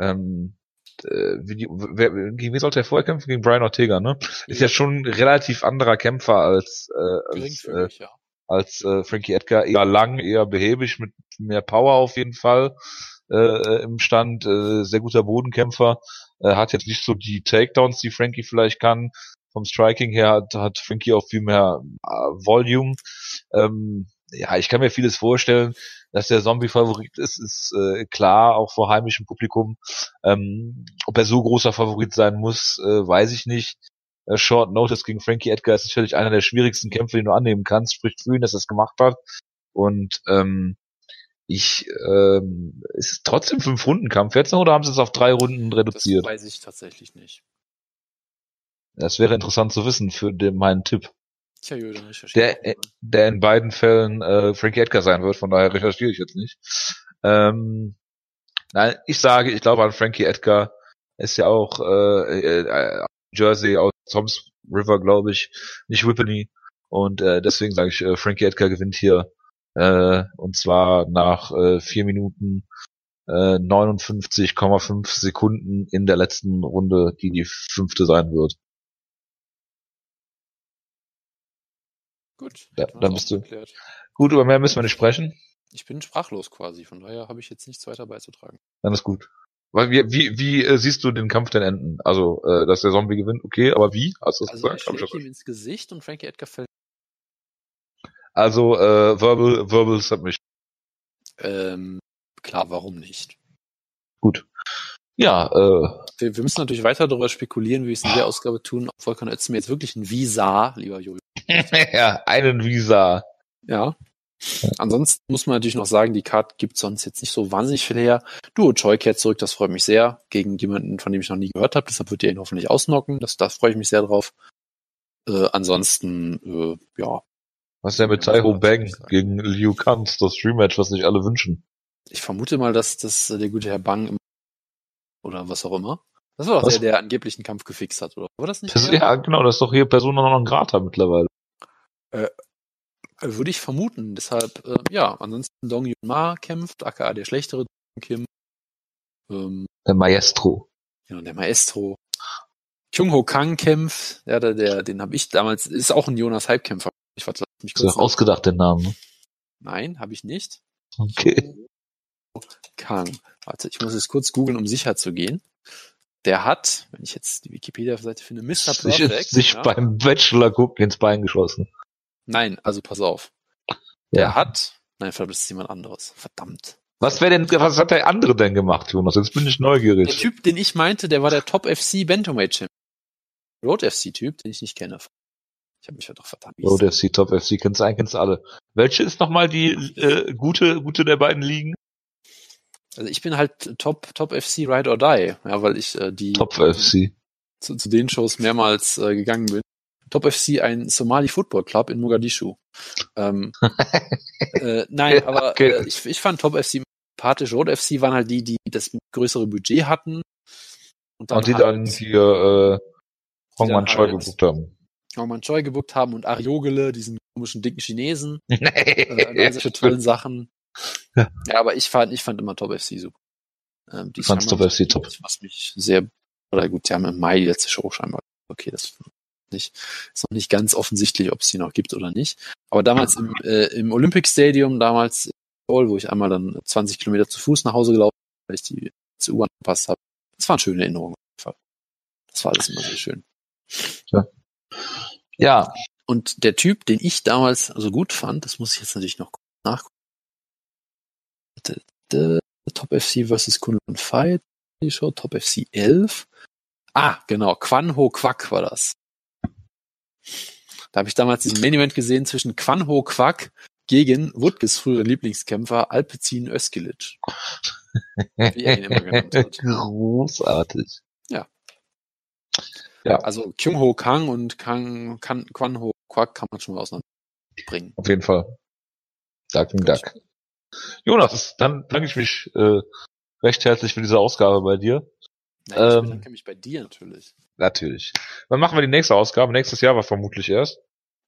ähm, äh, wie die, wer, gegen wen sollte er vorher kämpfen? Gegen Brian Ortega, ne? Ist ja schon ein relativ anderer Kämpfer als, äh, als, äh, ja. als äh, Frankie Edgar. Eher lang, eher behäbig, mit mehr Power auf jeden Fall äh, im Stand. Äh, sehr guter Bodenkämpfer. Äh, hat jetzt nicht so die Takedowns, die Frankie vielleicht kann. Vom Striking her hat, hat Frankie auch viel mehr äh, Volume. Ähm, ja, ich kann mir vieles vorstellen, dass der Zombie-Favorit ist, ist äh, klar, auch vor heimischem Publikum. Ähm, ob er so großer Favorit sein muss, äh, weiß ich nicht. Äh, Short Notice gegen Frankie Edgar ist sicherlich einer der schwierigsten Kämpfe, den du annehmen kannst. Spricht für ihn, dass er es gemacht hat. Und ähm, Ich, ähm, ist es trotzdem fünf Runden Kampf jetzt noch oder haben sie es auf drei Runden Das reduziert? weiß ich tatsächlich nicht. Das wäre interessant zu wissen für den, meinen Tipp. Tja, recherchiere Der, äh, der in beiden Fällen äh, Frankie Edgar sein wird, von daher recherchiere ich jetzt nicht. Ähm, nein, ich sage, ich glaube an Frankie Edgar. Ist ja auch äh, äh, Jersey aus Toms River, glaube ich, nicht Whippany. Und äh, deswegen sage ich, äh, Frankie Edgar gewinnt hier. Äh, und zwar nach äh, vier Minuten äh, 59,5 Sekunden in der letzten Runde, die die fünfte sein wird. Gut, Ja, dann bist du- geklärt. Gut, über mehr müssen wir nicht sprechen. Ich bin sprachlos quasi, von daher habe ich jetzt nichts weiter beizutragen. Dann ist gut. Weil wie, wie, wie äh, siehst du den Kampf denn enden? Also, äh, dass der Zombie gewinnt, okay, aber wie? Hast du das Also gesagt? Ich schlägt ihm ins Gesicht und Frankie Edgar fällt. Also äh, Verbal, Verbal Submission. Ähm, klar, warum nicht? Gut. Ja, äh, Wir, wir müssen natürlich weiter darüber spekulieren, wie wir es in der Ausgabe tun, ob Volkan Özdemir jetzt wirklich ein Visa, lieber Jojo. ja, einen Visa. Ja. Ansonsten muss man natürlich noch sagen, die Card gibt sonst jetzt nicht so wahnsinnig viel her. Duo Choi kehrt zurück, das freut mich sehr. Gegen jemanden, von dem ich noch nie gehört habe. Deshalb wird er ihn hoffentlich ausnocken. Das, da freue ich mich sehr drauf. Äh, ansonsten, äh, ja, Was ist denn mit Taiho Bang gegen Liu Kang, das Rematch, was sich alle wünschen? ich vermute mal, dass das äh, der gute Herr Bang oder was auch immer. Das war doch Was? der, der angeblich einen Kampf gefixt hat, oder? War das nicht? Das, ja, genau, das ist doch hier Persona non grata mittlerweile. Äh, Würde ich vermuten. Deshalb, äh, ja, ansonsten Dong Yun Ma kämpft, aka der schlechtere Dong Kim. Ähm, Der Maestro. ja, und der Maestro. Kyung Ho Kang kämpft, ja, der, der, den habe ich damals, ist auch ein Jonas Hype-Kämpfer. Ich lass mich Ist ja kurz. ausgedacht, der Name. ne? Nein, habe ich nicht. Okay. Kang. Warte, ich muss es kurz googeln, um sicher zu gehen. Der hat, wenn ich jetzt die Wikipedia-Seite finde, Mr. Perfect. sich ja. beim Bachelor gucken ins Bein geschossen. Nein, also pass auf. Der Ja. hat, nein, verdammt, das ist jemand anderes. Verdammt. Was wäre denn, was hat der andere denn gemacht, Jonas? Jetzt bin ich Der neugierig. Typ, den ich meinte, der war der Top FC Bantamweight Champion. Road FC Typ, den ich nicht kenne. Ich habe mich ja doch verdammt. Oh, der FC, Top FC, kennst du eigentlich, kennst du alle. Welche ist nochmal die äh, gute, gute der beiden Ligen? Also ich bin halt Top Top FC Ride or Die, ja, weil ich äh, die Top FC. zu, zu den Shows mehrmals äh, gegangen bin. Top FC ein Somali Football Club in Mogadischu. Ähm, äh, nein, aber okay. äh, ich, ich fand Top FC sympathisch. Road FC waren halt die, die das größere Budget hatten. Und die halt dann hier äh, Hongman dann Choi halt- gebucht haben. Norman Choi gebuckt haben und Ariogele, diesen komischen dicken Chinesen. äh, nee, solche tollen Sachen. Ja. Ja. aber ich fand, ich fand immer Top FC super. Ähm, die Fandst Top FC top. Was mich sehr, oder gut, die haben im Mai die letzte Show scheinbar. Okay, das nicht, ist noch nicht ganz offensichtlich, ob es die noch gibt oder nicht. Aber damals im, äh, im Olympic Stadium, damals in Seoul, wo ich einmal dann 20 Kilometer zu Fuß nach Hause gelaufen bin, weil ich die zur U-Bahn verpasst habe. Das waren schöne Erinnerungen. auf jeden Fall. Das war alles immer sehr schön. Ja, Und der Typ, den ich damals so gut fand, das muss ich jetzt natürlich noch nachgucken. Top FC vs. Kunlun Fight, die Show, Top FC 11. Ah, genau, Quan Ho Quack war das. Da habe ich damals diesen Main Event gesehen zwischen Quan Ho Quack gegen Wutges frühere Lieblingskämpfer Alpecin Özkilic. Wie er ihn immer genannt hat. großartig. Also Kyung Ho Kang und Kang, kan, Quan Ho Quack kann man schon mal auseinanderbringen. Auf jeden Fall. Ducking Duck. Jonas, dann danke ich mich äh, recht herzlich für diese Ausgabe bei dir. Nein, ich Ähm, bedanke mich bei dir natürlich. Natürlich. Wann machen wir die nächste Ausgabe? Nächstes Jahr war vermutlich erst.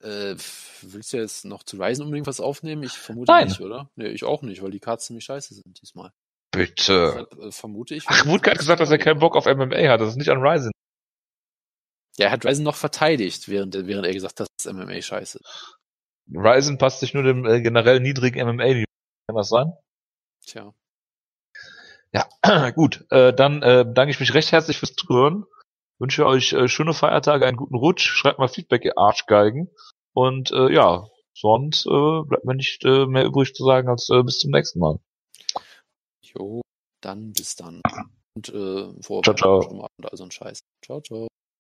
Äh, willst du jetzt noch zu Ryzen unbedingt was aufnehmen? Ich vermute Nein. nicht, oder? Nee, ich auch nicht, weil die Cards ziemlich scheiße sind diesmal. Bitte. Deshalb äh, vermute ich. Ach, Wutke hat gesagt, dass er keinen Bock auf MMA hat. Das ist nicht an Ryzen. Ja, er hat Ryzen noch verteidigt, während, er- während er gesagt hat, das ist MMA scheiße. Ryzen passt sich nur dem äh, generell niedrigen MMA. Kann das sein? Tja. Ja, gut. Äh, dann äh, danke ich mich recht herzlich fürs Zuhören. Wünsche euch äh, schöne Feiertage, einen guten Rutsch. Schreibt mal Feedback, ihr Arschgeigen. Und äh, ja, sonst äh, bleibt mir nicht äh, mehr übrig zu sagen als äh, bis zum nächsten Mal. Jo, dann bis dann. Und äh, vor Ciao, ciao. und all so ein Scheiß. Ciao, ciao.